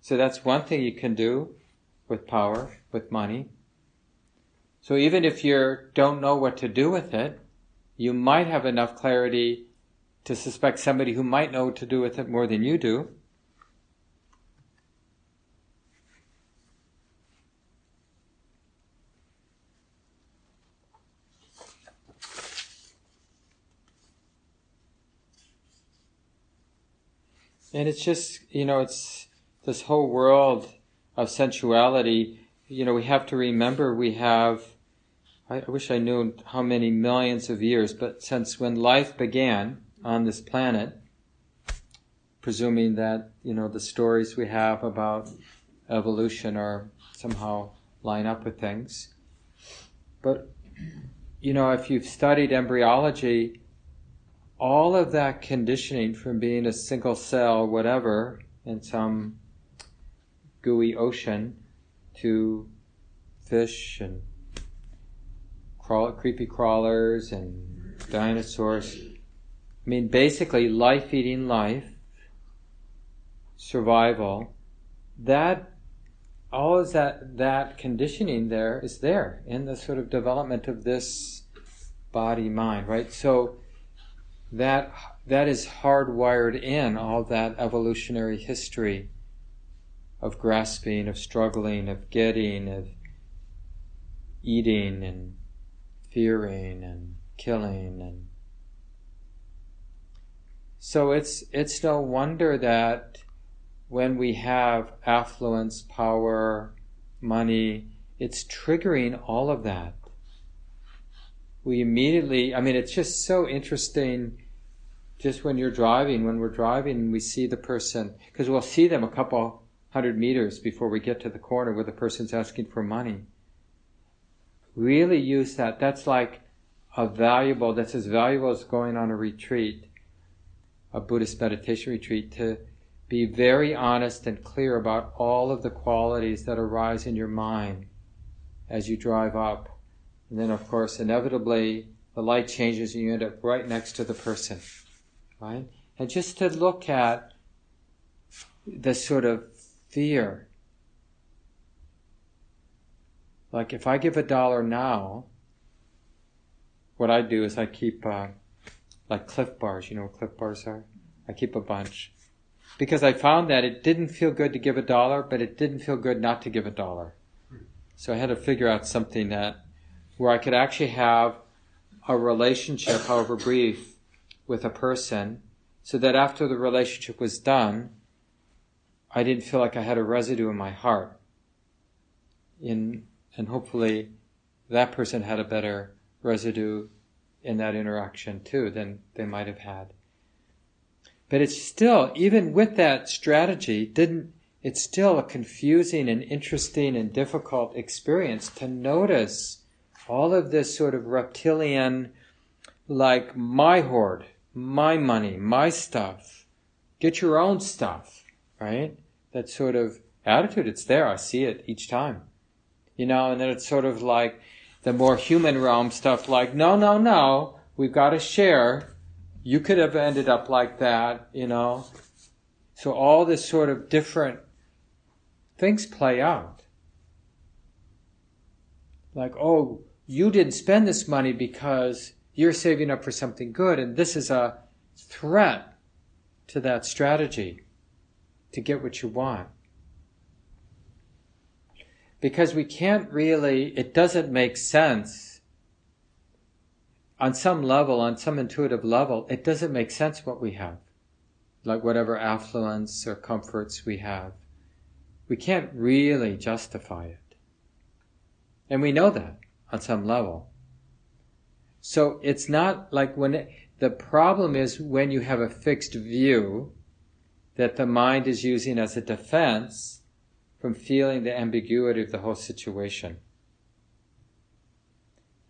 So that's one thing you can do with power, with money. So even if you don't know what to do with it, you might have enough clarity to suspect somebody who might know what to do with it more than you do. And it's just, you know, it's this whole world of sensuality. You know, we have to remember we have, I, I wish I knew how many millions of years, but since when life began on this planet, presuming that, you know, the stories we have about evolution are somehow line up with things. But, you know, if you've studied embryology, all of that conditioning from being a single cell, whatever, in some gooey ocean to fish and crawl, creepy crawlers and dinosaurs. I mean, basically, life eating life, survival, that, all of that, that conditioning there is there in the sort of development of this body mind, right? So, that that is hardwired in all that evolutionary history of grasping, of struggling, of getting, of eating and fearing and killing and so it's it's no wonder that when we have affluence, power, money, it's triggering all of that. We immediately, I mean, it's just so interesting just when you're driving, when we're driving, we see the person, because we'll see them a couple hundred meters before we get to the corner where the person's asking for money. Really use that. That's like a valuable, that's as valuable as going on a retreat, a Buddhist meditation retreat, to be very honest and clear about all of the qualities that arise in your mind as you drive up. And then, of course, inevitably, the light changes and you end up right next to the person right? And just to look at the sort of fear. Like if I give a dollar now, what I do is I keep uh, like Clif Bars. You know what Clif Bars are? I keep a bunch because I found that it didn't feel good to give a dollar, but it didn't feel good not to give a dollar. So I had to figure out something that where I could actually have a relationship, however brief, with a person so that after the relationship was done, I didn't feel like I had a residue in my heart. In, and hopefully that person had a better residue in that interaction too than they might have had. But it's still, even with that strategy, didn't, it's still a confusing and interesting and difficult experience to notice all of this sort of reptilian, like my hoard, my money, my stuff. Get your own stuff, right? That sort of attitude, it's there. I see it each time. You know, and then it's sort of like the more human realm stuff like, no, no, no, we've got to share. You could have ended up like that, you know. So all this sort of different things play out. Like, oh, you didn't spend this money because you're saving up for something good, and this is a threat to that strategy to get what you want. Because we can't really, it doesn't make sense. On some level, on some intuitive level, it doesn't make sense what we have. Like whatever affluence or comforts we have. We can't really justify it. And we know that on some level. So it's not like when it, The problem is when you have a fixed view that the mind is using as a defense from feeling the ambiguity of the whole situation.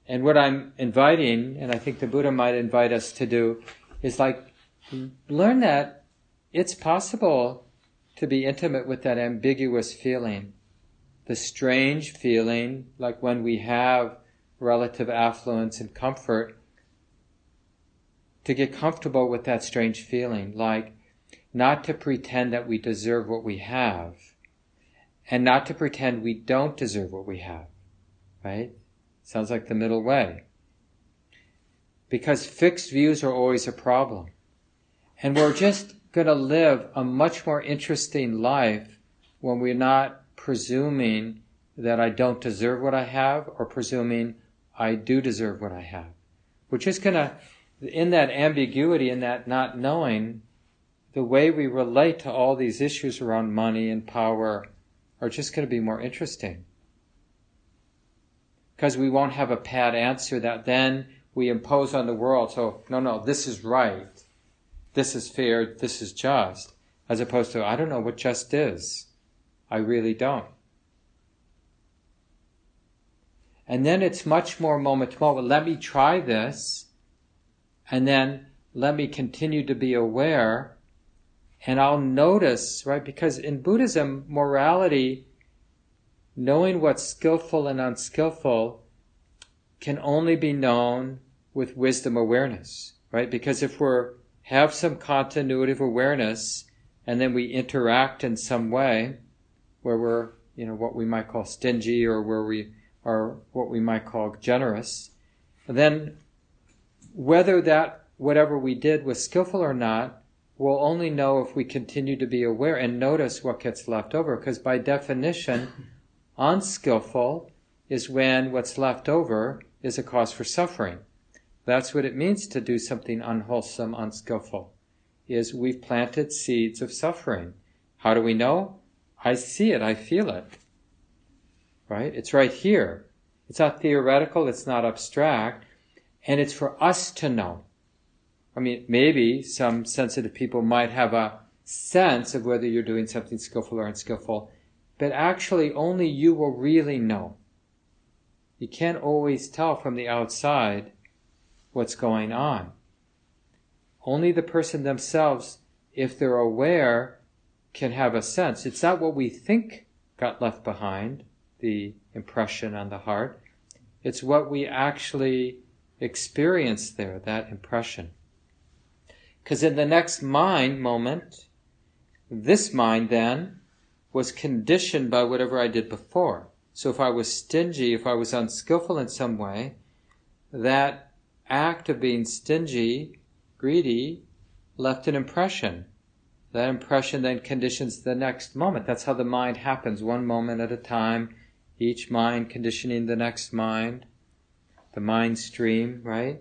And what I'm inviting, and I think the Buddha might invite us to do, is like learn that it's possible to be intimate with that ambiguous feeling, the strange feeling, like when we have relative affluence and comfort, to get comfortable with that strange feeling, like not to pretend that we deserve what we have, and not to pretend we don't deserve what we have, right? Sounds like the middle way. Because fixed views are always a problem. And we're just going to live a much more interesting life when we're not presuming that I don't deserve what I have or presuming I do deserve what I have. We're just going to, in that ambiguity, in that not knowing, the way we relate to all these issues around money and power are just going to be more interesting because we won't have a pat answer that then we impose on the world. So, no, no, this is right. This is fair. This is just. As opposed to, I don't know what just is. I really don't. And then it's much more moment to moment. Let me try this. And then let me continue to be aware. And I'll notice, right? Because in Buddhism, morality knowing what's skillful and unskillful can only be known with wisdom awareness, right? Because if we're have some continuity of awareness and then we interact in some way where we're, you know, what we might call stingy or where we are what we might call generous, then whether that whatever we did was skillful or not, we'll only know if we continue to be aware and notice what gets left over. Because by definition, Unskillful is when what's left over is a cause for suffering. That's what it means to do something unwholesome, unskillful. Is we've planted seeds of suffering. How do we know? I see it, I feel it. Right? It's right here. It's not theoretical, it's not abstract, and it's for us to know. I mean, maybe some sensitive people might have a sense of whether you're doing something skillful or unskillful, but actually only you will really know. You can't always tell from the outside what's going on. Only the person themselves, if they're aware, can have a sense. It's not what we think got left behind, the impression on the heart. It's what we actually experience there, that impression. Because in the next mind moment, this mind then was conditioned by whatever I did before. So if I was stingy, if I was unskillful in some way, that act of being stingy, greedy, left an impression. That impression then conditions the next moment. That's how the mind happens, one moment at a time, each mind conditioning the next mind, the mind stream, right?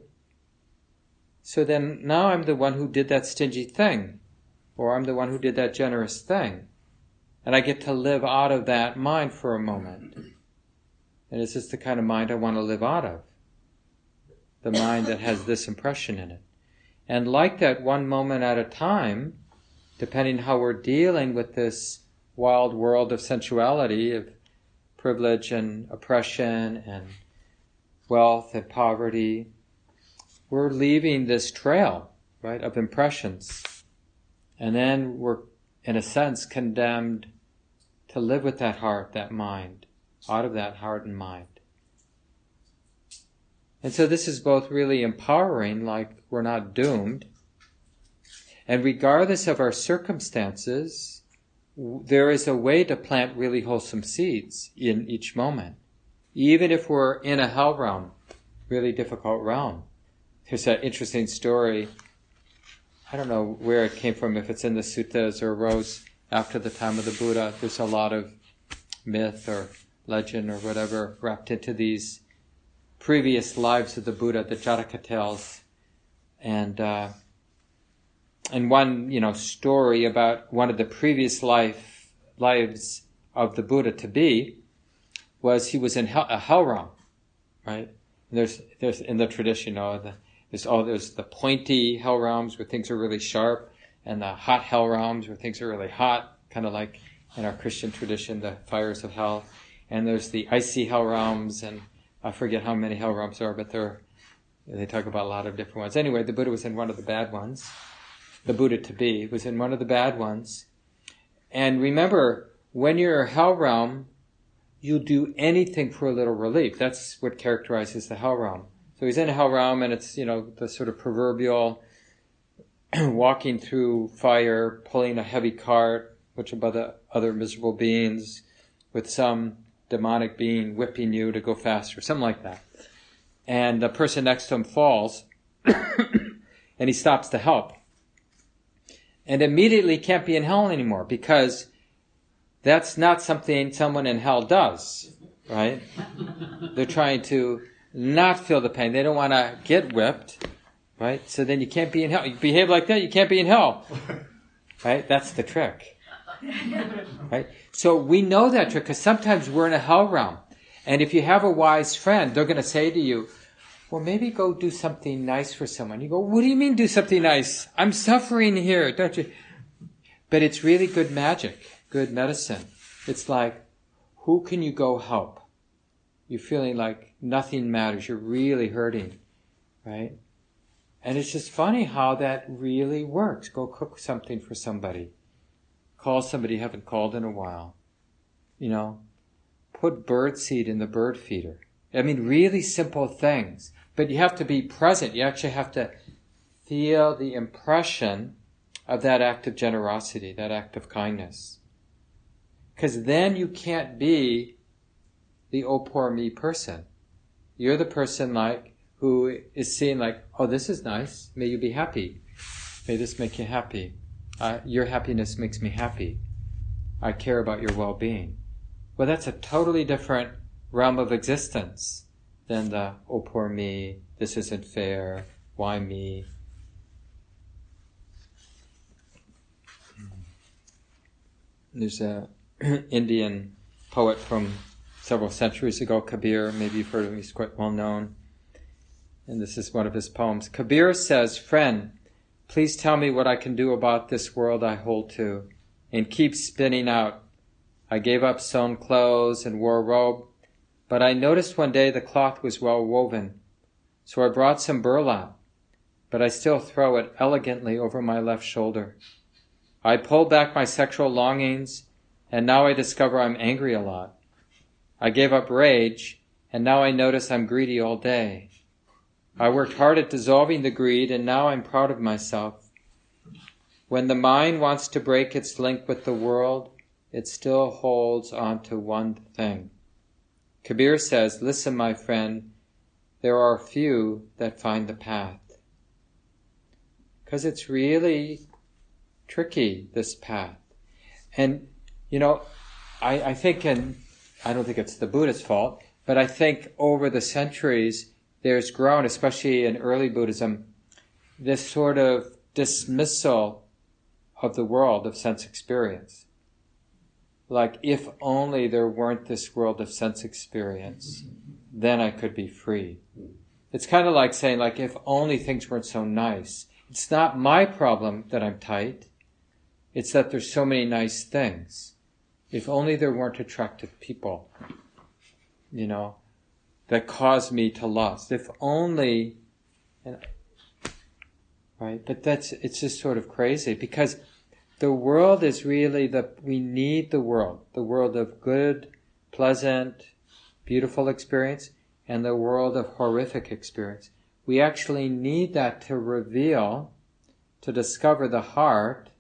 So then now I'm the one who did that stingy thing, or I'm the one who did that generous thing. And I get to live out of that mind for a moment. And is this the kind of mind I want to live out of? The mind that has this impression in it. And like that, one moment at a time, depending how we're dealing with this wild world of sensuality, of privilege and oppression and wealth and poverty, we're leaving this trail, right, of impressions. And then we're in a sense, condemned to live with that heart, that mind, out of that heart and mind. And so this is both really empowering, like we're not doomed, and regardless of our circumstances, there is a way to plant really wholesome seeds in each moment. Even if we're in a hell realm, really difficult realm. There's that interesting story I don't know where it came from, if it's in the suttas or arose after the time of the Buddha. There's a lot of myth or legend or whatever wrapped into these previous lives of the Buddha, the Jataka tales, and uh, and one you know story about one of the previous life lives of the Buddha to be was he was in hell, a uh, hell realm, right? And there's there's in the tradition, you know, the There's all there's the pointy hell realms where things are really sharp, and the hot hell realms where things are really hot, kind of like in our Christian tradition, the fires of hell. And there's the icy hell realms, and I forget how many hell realms there are, but there they talk about a lot of different ones. Anyway, the Buddha was in one of the bad ones. The Buddha to be was in one of the bad ones. And remember, when you're a hell realm, you'll do anything for a little relief. That's what characterizes the hell realm. So he's in a hell realm, and it's you know the sort of proverbial walking through fire, pulling a heavy cart, which of the other miserable beings, with some demonic being whipping you to go faster, something like that. And the person next to him falls, and he stops to help. And immediately can't be in hell anymore because that's not something someone in hell does, right? They're trying to not feel the pain. They don't want to get whipped, right? So then you can't be in hell. You behave like that, you can't be in hell, right? That's the trick, right? So we know that trick because sometimes we're in a hell realm. And if you have a wise friend, they're going to say to you, well, maybe go do something nice for someone. You go, what do you mean do something nice? I'm suffering here, don't you? But it's really good magic good medicine. It's like, who can you go help? You're feeling like nothing matters. You're really hurting, right? And it's just funny how that really works. Go cook something for somebody. Call somebody you haven't called in a while. You know, put bird seed in the bird feeder. I mean, really simple things. But you have to be present. You actually have to feel the impression of that act of generosity, that act of kindness. Because then you can't be the oh poor me person. You're the person like who is seeing like, oh, this is nice. May you be happy. May this make you happy. Uh, your happiness makes me happy. I care about your well-being. Well, that's a totally different realm of existence than the oh poor me. This isn't fair. Why me? There's a Indian poet from several centuries ago, Kabir. Maybe you've heard of him, he's quite well known. And this is one of his poems. Kabir says, Friend, please tell me what I can do about this world I hold to and keep spinning out. I gave up sewn clothes and wore robe, but I noticed one day the cloth was well woven. So I brought some burlap, but I still throw it elegantly over my left shoulder. I pull back my sexual longings and now I discover I'm angry a lot. I gave up rage, and now I notice I'm greedy all day. I worked hard at dissolving the greed, and now I'm proud of myself. When the mind wants to break its link with the world, it still holds on to one thing. Kabir says, Listen, my friend, there are few that find the path. Because it's really tricky, this path. And you know, I, I think, and I don't think it's the Buddha's fault, but I think over the centuries, there's grown, especially in early Buddhism, this sort of dismissal of the world of sense experience. Like, if only there weren't this world of sense experience, then I could be free. It's kind of like saying, like, if only things weren't so nice. It's not my problem that I'm tight. It's that there's so many nice things. If only there weren't attractive people, you know, that cause me to lust. If only, and, right? But that's, it's just sort of crazy because the world is really the, we need the world, the world of good, pleasant, beautiful experience and the world of horrific experience. We actually need that to reveal, to discover the heart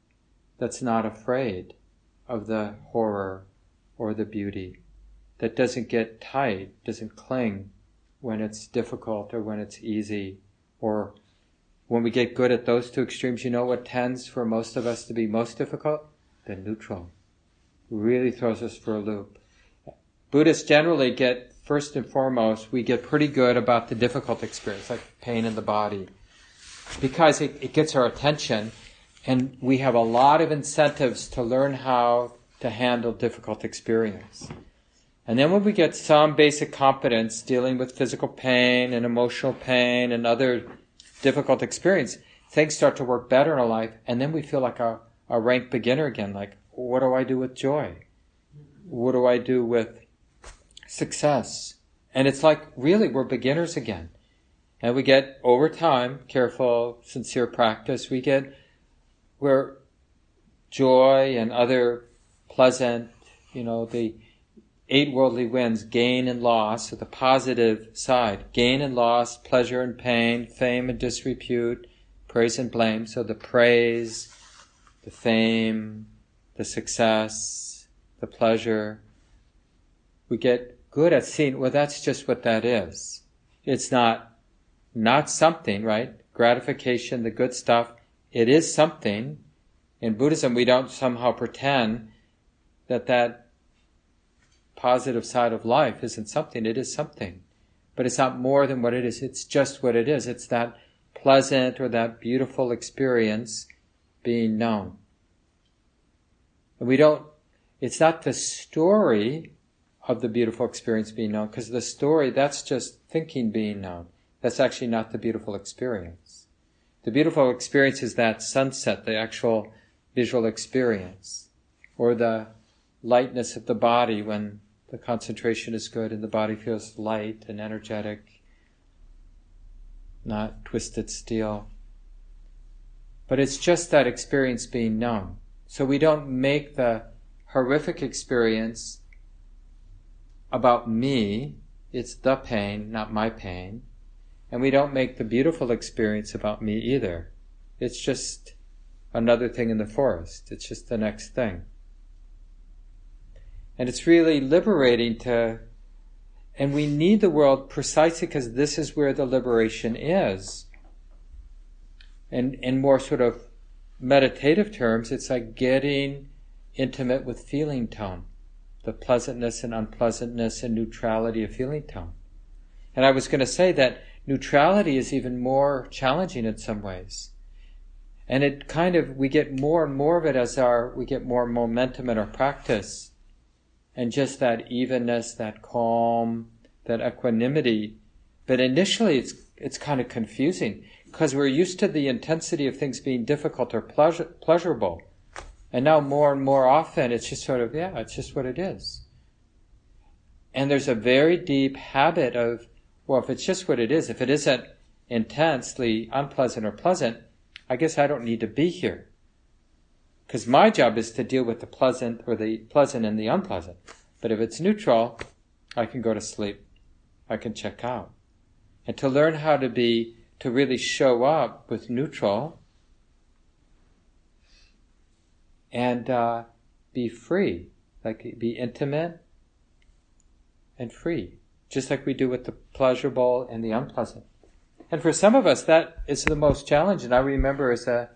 that's not afraid of the horror or the beauty, that doesn't get tight, doesn't cling when it's difficult or when it's easy, or when we get good at those two extremes, you know what tends for most of us to be most difficult? The neutral. Really throws us for a loop. Buddhists generally get, first and foremost, we get pretty good about the difficult experience, like pain in the body, because it, it gets our attention and we have a lot of incentives to learn how to handle difficult experience. And then when we get some basic competence dealing with physical pain and emotional pain and other difficult experience, things start to work better in our life, and then we feel like a, a rank beginner again. Like, what do I do with joy? What do I do with success? And it's like, really, we're beginners again. And we get, over time, careful, sincere practice, we get where joy and other pleasant, you know, the eight worldly winds, gain and loss, so the positive side, gain and loss, pleasure and pain, fame and disrepute, praise and blame. So the praise, the fame, the success, the pleasure. We get good at seeing, well, that's just what that is. It's not, not something, right? Gratification, the good stuff. It is something. In Buddhism, we don't somehow pretend that that positive side of life isn't something. It is something. But it's not more than what it is. It's just what it is. It's that pleasant or that beautiful experience being known. And we don't, it's not the story of the beautiful experience being known, because the story, that's just thinking being known. That's actually not the beautiful experience. The beautiful experience is that sunset, the actual visual experience, or the lightness of the body when the concentration is good and the body feels light and energetic, not twisted steel. But it's just that experience being known. So we don't make the horrific experience about me. It's the pain, not my pain. And we don't make the beautiful experience about me either. It's just another thing in the forest. It's just the next thing. And it's really liberating to, and we need the world precisely because this is where the liberation is. And in more sort of meditative terms, it's like getting intimate with feeling tone, the pleasantness and unpleasantness and neutrality of feeling tone. And I was going to say that neutrality is even more challenging in some ways. And it kind of, we get more and more of it as our, we get more momentum in our practice and just that evenness, that calm, that equanimity. But initially, it's it's kind of confusing because we're used to the intensity of things being difficult or pleasure, pleasurable, and now more and more often, it's just sort of yeah, it's just what it is. And there's a very deep habit of well, if it's just what it is, if it isn't intensely unpleasant or pleasant, I guess I don't need to be here. Because my job is to deal with the pleasant or the pleasant and the unpleasant. But if it's neutral, I can go to sleep. I can check out. And to learn how to be, to really show up with neutral and uh, be free, like be intimate and free, just like we do with the pleasurable and the unpleasant. And for some of us, that is the most challenging. I remember as a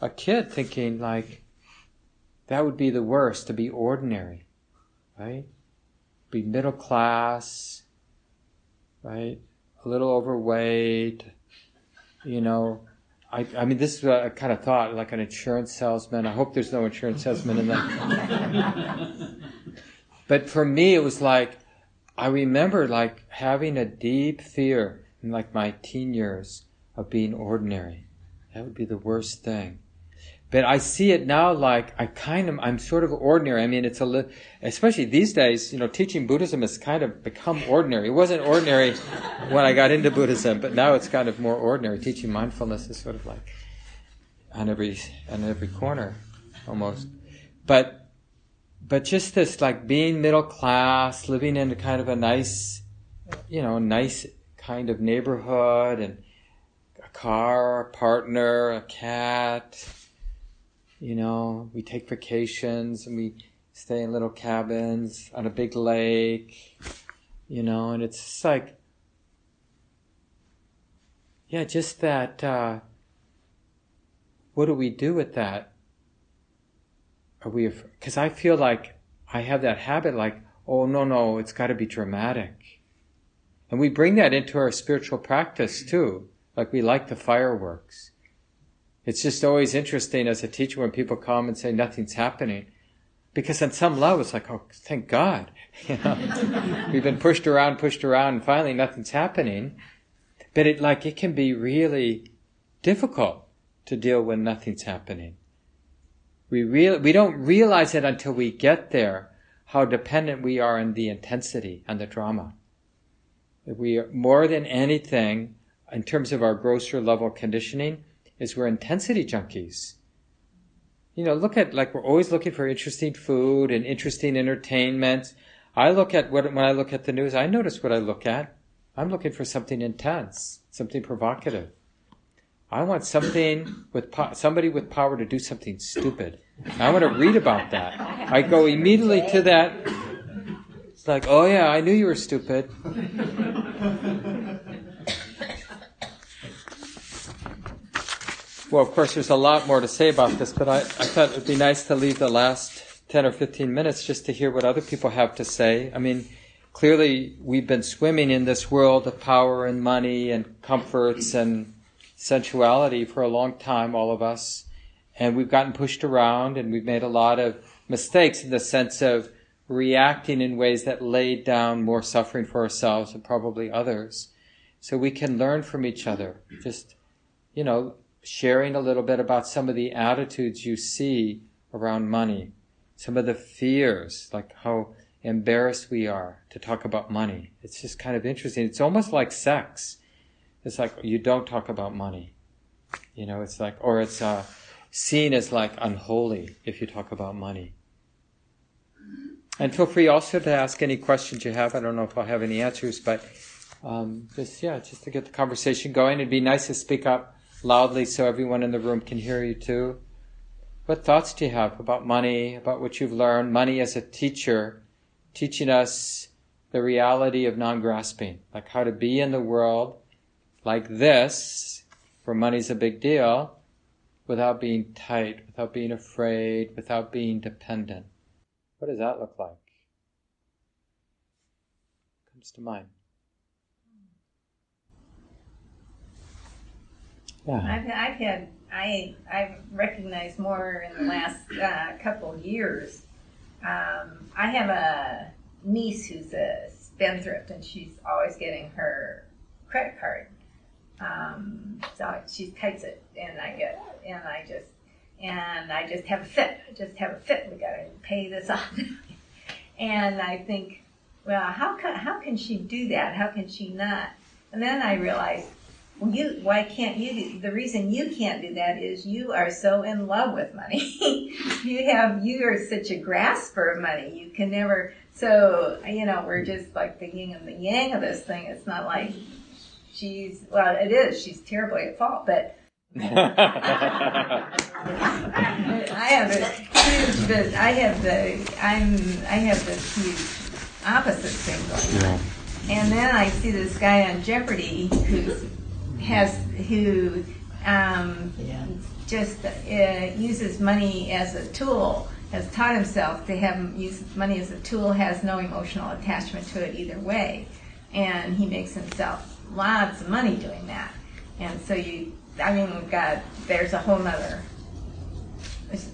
a kid thinking like that would be the worst to be ordinary, right? Be middle class, right? A little overweight, you know. I, I mean, this is what I kind of thought, like an insurance salesman. I hope there's no insurance salesman in that. but for me, it was like, I remember like having a deep fear in like my teen years of being ordinary. That would be the worst thing. But I see it now like I kind of, I'm sort of ordinary. I mean, it's a li- especially these days, you know, teaching Buddhism has kind of become ordinary. It wasn't ordinary when I got into Buddhism, but now it's kind of more ordinary. Teaching mindfulness is sort of like on every, on every corner almost. But, but just this like being middle class, living in a kind of a nice, you know, nice kind of neighborhood and a car, a partner, a cat, you know, we take vacations and we stay in little cabins on a big lake, you know, and it's just like, yeah, just that, uh, what do we do with that? Are we, because I feel like I have that habit like, oh, no, no, it's got to be dramatic. And we bring that into our spiritual practice too. Like we like the fireworks it's just always interesting as a teacher when people come and say nothing's happening. Because on some level it's like, oh, thank God. You know, we've been pushed around, pushed around, and finally nothing's happening. But it like it can be really difficult to deal when nothing's happening. We real we don't realize it until we get there how dependent we are on the intensity and the drama. We are, more than anything, in terms of our grosser level conditioning, is we're intensity junkies. You know, look at like we're always looking for interesting food and interesting entertainment. I look at what when I look at the news, I notice what I look at. I'm looking for something intense, something provocative. I want something with po- somebody with power to do something stupid. I want to read about that. I go immediately to that. It's like, oh yeah, I knew you were stupid. Well, of course, there's a lot more to say about this, but I, I thought it would be nice to leave the last 10 or 15 minutes just to hear what other people have to say. I mean, clearly we've been swimming in this world of power and money and comforts and sensuality for a long time, all of us. And we've gotten pushed around and we've made a lot of mistakes in the sense of reacting in ways that laid down more suffering for ourselves and probably others. So we can learn from each other. Just, you know, sharing a little bit about some of the attitudes you see around money, some of the fears, like how embarrassed we are to talk about money. It's just kind of interesting. It's almost like sex. It's like you don't talk about money. You know, it's like, or it's uh, seen as like unholy if you talk about money. And feel free also to ask any questions you have. I don't know if I'll have any answers, but um, just yeah, just to get the conversation going. It'd be nice to speak up loudly so everyone in the room can hear you too. What thoughts do you have about money, about what you've learned? Money as a teacher, teaching us the reality of non-grasping, like how to be in the world like this, where money's a big deal, without being tight, without being afraid, without being dependent. What does that look like? Comes to mind. Yeah. I've, I've had I I've recognized more in the last uh, couple years. Um, I have a niece who's a spendthrift, and she's always getting her credit card um, so she kites it, and I get, and I just, and I just have a fit. I just have a fit. We got to pay this off. and I think, well, how can how can she do that? How can she not? And then I realized, well, you why can't you? Do, the reason you can't do that is you are so in love with money. you have you are such a grasper of money. You can never. So you know, we're just like the yin and the yang of this thing. It's not like she's well, it is. She's terribly at fault, but. I have a huge, but I have the, I'm, I have this huge opposite thing going on. And then I see this guy on Jeopardy who has, who um, just uh, uses money as a tool, has taught himself to have use money as a tool, has no emotional attachment to it either way, and he makes himself lots of money doing that. And so you, I mean, we've got, there's a whole nother,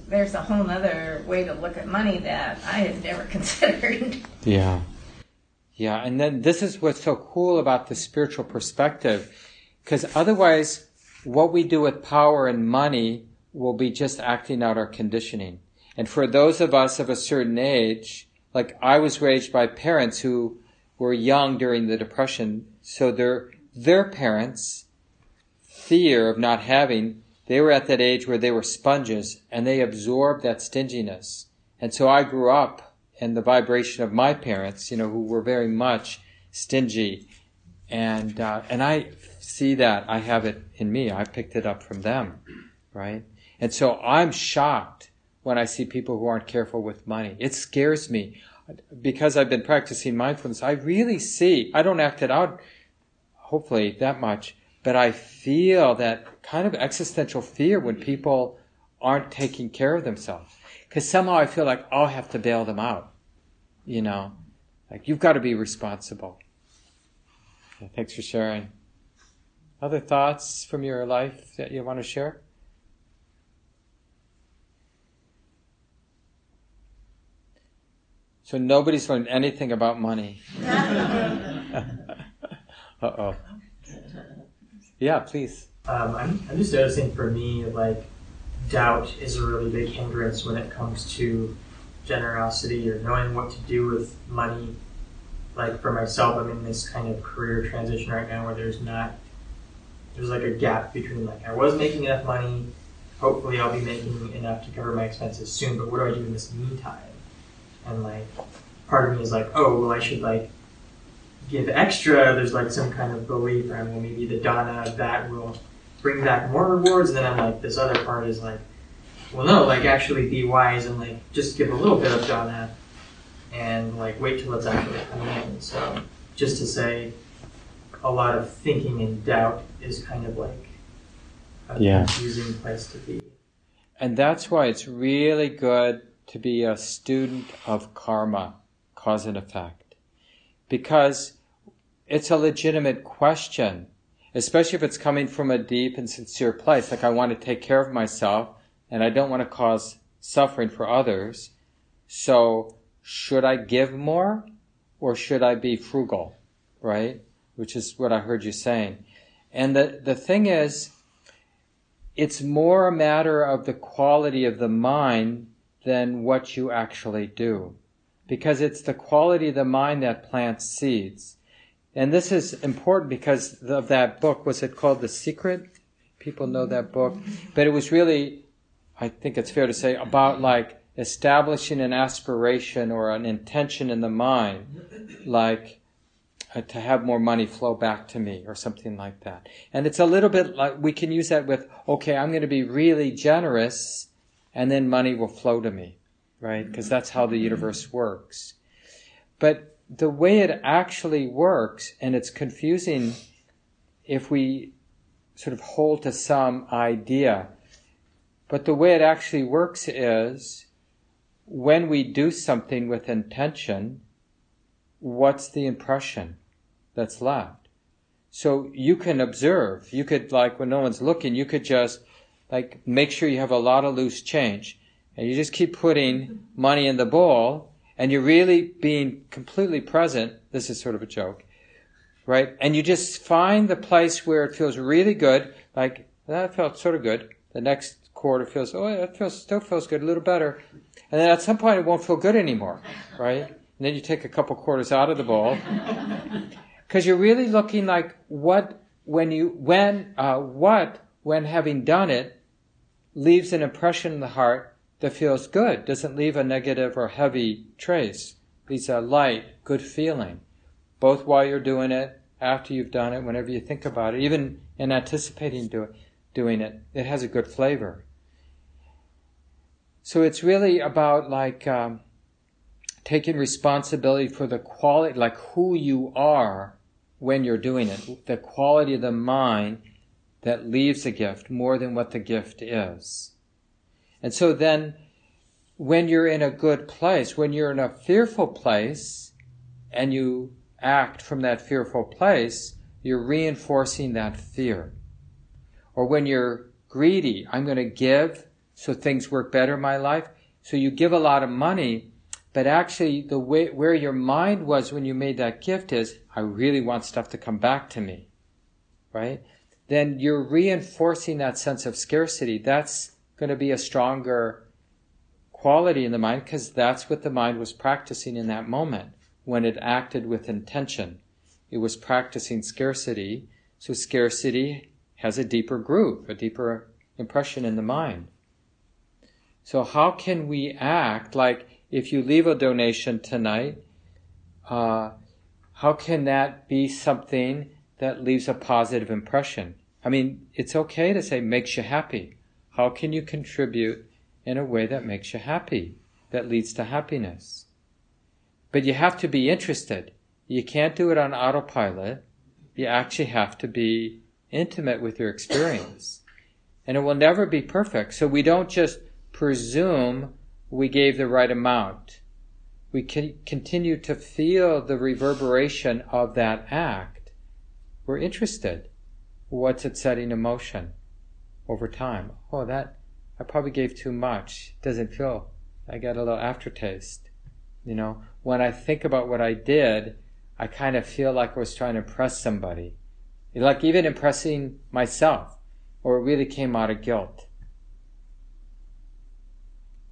there's a whole nother way to look at money that I had never considered. Yeah. Yeah. And then this is what's so cool about the spiritual perspective. Because otherwise, what we do with power and money will be just acting out our conditioning. And for those of us of a certain age, like I was raised by parents who were young during the Depression, so their their parents' fear of not having, they were at that age where they were sponges and they absorbed that stinginess. And so I grew up in the vibration of my parents, you know, who were very much stingy, and uh, and I see that I have it in me. I picked it up from them, right? And so I'm shocked when I see people who aren't careful with money. It scares me because I've been practicing mindfulness, I really see, I don't act it out, hopefully, that much, but I feel that kind of existential fear when people aren't taking care of themselves. Because somehow I feel like I'll have to bail them out. You know, like you've got to be responsible. thanks for sharing. Other thoughts from your life that you want to share? So nobody's learned anything about money. uh oh. Yeah, please. Um, I'm, I'm just noticing for me, like, doubt is a really big hindrance when it comes to generosity or knowing what to do with money. Like, for myself, I'm in this kind of career transition right now where there's not, there's like a gap between, like, I was making enough money, hopefully I'll be making enough to cover my expenses soon, but what do I do in this meantime? And, like, part of me is like, oh, well, I should, like, give extra. There's, like, some kind of belief, and well, maybe the of that will bring back more rewards. And then I'm like, this other part is like, well, no, like actually be wise and like just give a little bit of dana and like wait till it's actually coming in. So just to say, a lot of thinking and doubt is kind of like a Yeah. confusing place to be. And that's why it's really good to be a student of karma, cause and effect. Because it's a legitimate question, especially if it's coming from a deep and sincere place. Like, I want to take care of myself and I don't want to cause suffering for others. So, should I give more or should I be frugal? Right? Which is what I heard you saying. And the, the thing is, it's more a matter of the quality of the mind than what you actually do. Because it's the quality of the mind that plants seeds. And this is important because of that book. Was it called The Secret? People know that book. But it was really, I think it's fair to say, about like establishing an aspiration or an intention in the mind, like Uh, to have more money flow back to me or something like that. And it's a little bit like we can use that with, okay, I'm going to be really generous and then money will flow to me, right? Because that's how the universe works. But the way it actually works, and it's confusing if we sort of hold to some idea, but the way it actually works is when we do something with intention, what's the impression that's left? So you can observe. You could, like, when no one's looking, you could just, like, make sure you have a lot of loose change. And you just keep putting money in the bowl, and you're really being completely present. This is sort of a joke, right? And you just find the place where it feels really good, like, that felt sort of good. The next quarter feels, oh, that feels, still feels good, a little better. And then at some point it won't feel good anymore, right? And then you take a couple quarters out of the bowl. Because you're really looking like what, when you, when, uh, what, when having done it, leaves an impression in the heart that feels good, doesn't leave a negative or heavy trace. Leaves a light, good feeling. Both while you're doing it, after you've done it, whenever you think about it, even in anticipating do, doing it, it has a good flavor. So it's really about like um, taking responsibility for the quality, like who you are when you're doing it, the quality of the mind that leaves a gift more than what the gift is. And so then, when you're in a good place, when you're in a fearful place, and you act from that fearful place, you're reinforcing that fear. Or when you're greedy, I'm going to give so things work better in my life. So you give a lot of money, but actually the way, where your mind was when you made that gift is, I really want stuff to come back to me. Right? Then you're reinforcing that sense of scarcity. That's going to be a stronger quality in the mind because that's what the mind was practicing in that moment when it acted with intention. It was practicing scarcity. So scarcity has a deeper groove, a deeper impression in the mind. So how can we act like if you leave a donation tonight, uh, how can that be something that leaves a positive impression? I mean, it's okay to say makes you happy. How can you contribute in a way that makes you happy, that leads to happiness? But you have to be interested. You can't do it on autopilot. You actually have to be intimate with your experience. And it will never be perfect. So we don't just presume we gave the right amount. We can continue to feel the reverberation of that act. We're interested. What's it setting in motion over time? Oh, that, I probably gave too much. Doesn't feel, I got a little aftertaste. You know, when I think about what I did, I kind of feel like I was trying to impress somebody. like even impressing myself, or it really came out of guilt.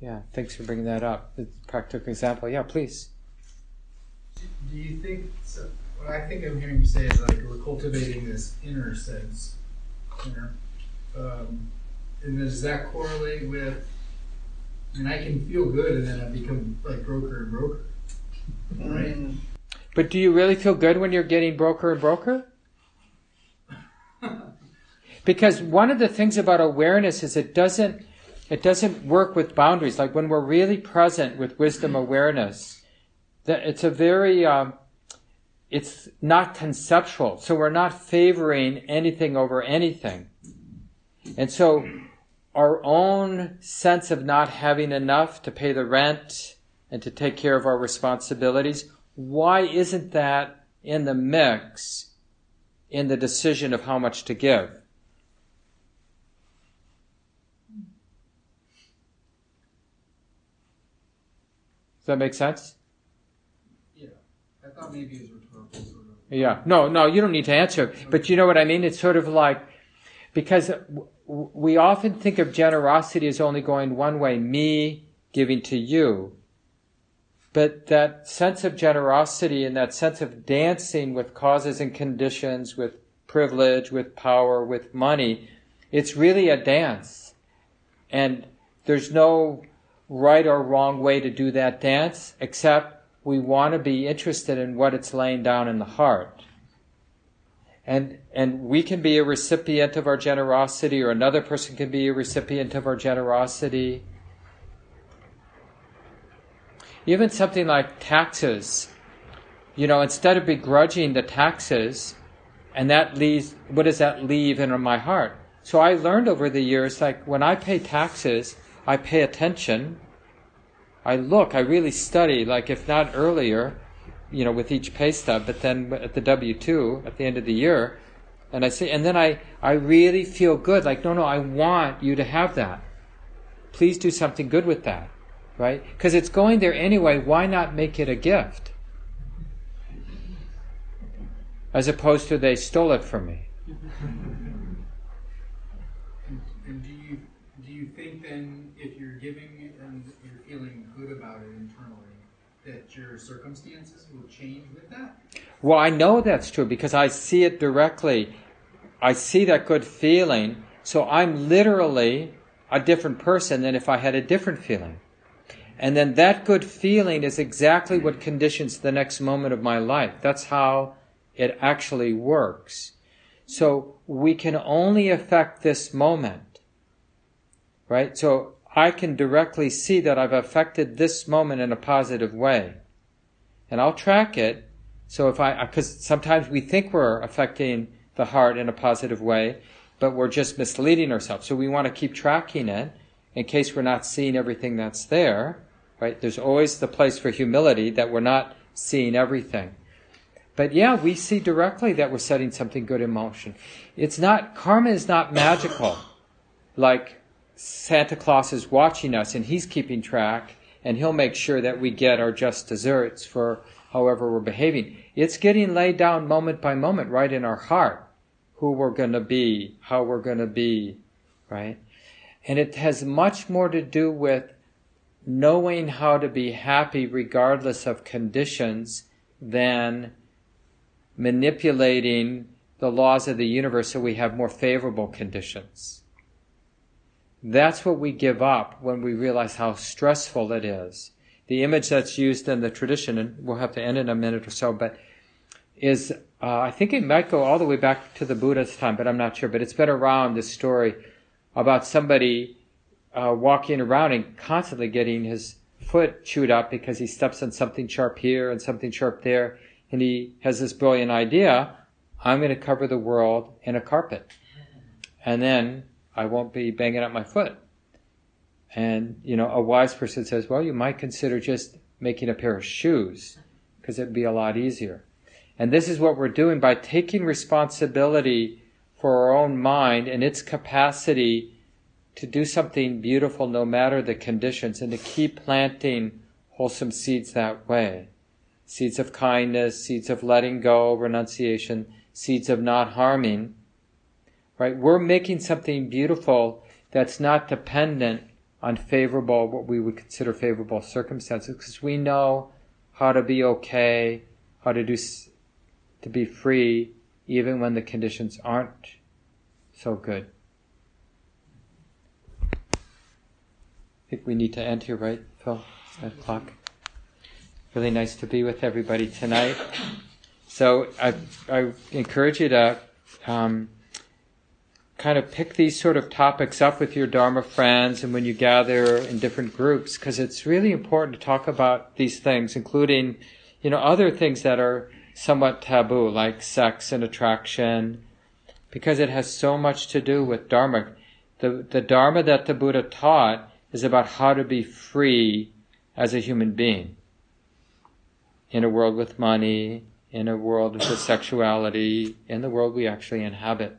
Yeah, thanks for bringing that up. It's a practical example. Yeah, please. Do you think so? What I think I'm hearing you say is like we're cultivating this inner sense, inner, um, and does that correlate with? And I can feel good, and then I become like broker and broker, right? Mm. But do you really feel good when you're getting broker and broker? Because one of the things about awareness is it doesn't it doesn't work with boundaries. Like when we're really present with wisdom awareness, that it's a very um, it's not conceptual. So we're not favoring anything over anything, and so our own sense of not having enough to pay the rent and to take care of our responsibilities. Why isn't that in the mix in the decision of how much to give? Does that make sense? Yeah, I thought maybe it was rhetorical. Sort of. Yeah. No, no, you don't need to answer. But you know what I mean? It's sort of like, because we often think of generosity as only going one way, me giving to you. But that sense of generosity and that sense of dancing with causes and conditions, with privilege, with power, with money, it's really a dance. And there's no right or wrong way to do that dance, except we want to be interested in what it's laying down in the heart. And, and we can be a recipient of our generosity, or another person can be a recipient of our generosity. Even something like taxes, you know, instead of begrudging the taxes, and that leaves, what does that leave in my heart? So I learned over the years, like when I pay taxes, I pay attention. I look, I really study, like if not earlier, you know, with each pay stub, but then at the W 2 at the end of the year, and I say, and then I, I really feel good, like, no, no, I want you to have that. Please do something good with that, right? Because it's going there anyway, why not make it a gift? As opposed to they stole it from me. And, do you do you think then if you're giving about it internally, that your circumstances will change with that? Well, I know that's true because I see it directly. I see that good feeling, so I'm literally a different person than if I had a different feeling. And then that good feeling is exactly what conditions the next moment of my life. That's how it actually works. So we can only affect this moment, right? So I can directly see that I've affected this moment in a positive way. And I'll track it. So if I, because sometimes we think we're affecting the heart in a positive way, but we're just misleading ourselves. So we want to keep tracking it in case we're not seeing everything that's there, right? There's always the place for humility that we're not seeing everything. But yeah, we see directly that we're setting something good in motion. It's not, karma is not magical. Like Santa Claus is watching us and he's keeping track and he'll make sure that we get our just desserts for however we're behaving. It's getting laid down moment by moment right in our heart who we're going to be, how we're going to be, right? And it has much more to do with knowing how to be happy regardless of conditions than manipulating the laws of the universe so we have more favorable conditions. That's what we give up when we realize how stressful it is. The image that's used in the tradition, and we'll have to end in a minute or so, but is, uh, I think it might go all the way back to the Buddha's time, but I'm not sure, but it's been around this story about somebody uh, walking around and constantly getting his foot chewed up because he steps on something sharp here and something sharp there and he has this brilliant idea I'm going to cover the world in a carpet. And then I won't be banging up my foot. And, you know, a wise person says, well, you might consider just making a pair of shoes because it'd be a lot easier. And this is what we're doing by taking responsibility for our own mind and its capacity to do something beautiful no matter the conditions and to keep planting wholesome seeds that way seeds of kindness, seeds of letting go, renunciation, seeds of not harming, right? We're making something beautiful that's not dependent on favorable, what we would consider favorable circumstances, because we know how to be okay, how to do, to be free, even when the conditions aren't so good. I think we need to end here, right, Phil? It's o'clock. Really nice to be with everybody tonight. So I, I encourage you to um, kind of pick these sort of topics up with your Dharma friends and when you gather in different groups, because it's really important to talk about these things, including, you know, other things that are somewhat taboo, like sex and attraction, because it has so much to do with Dharma. The, the Dharma that the Buddha taught is about how to be free as a human being in a world with money, in a world with sexuality, in the world we actually inhabit.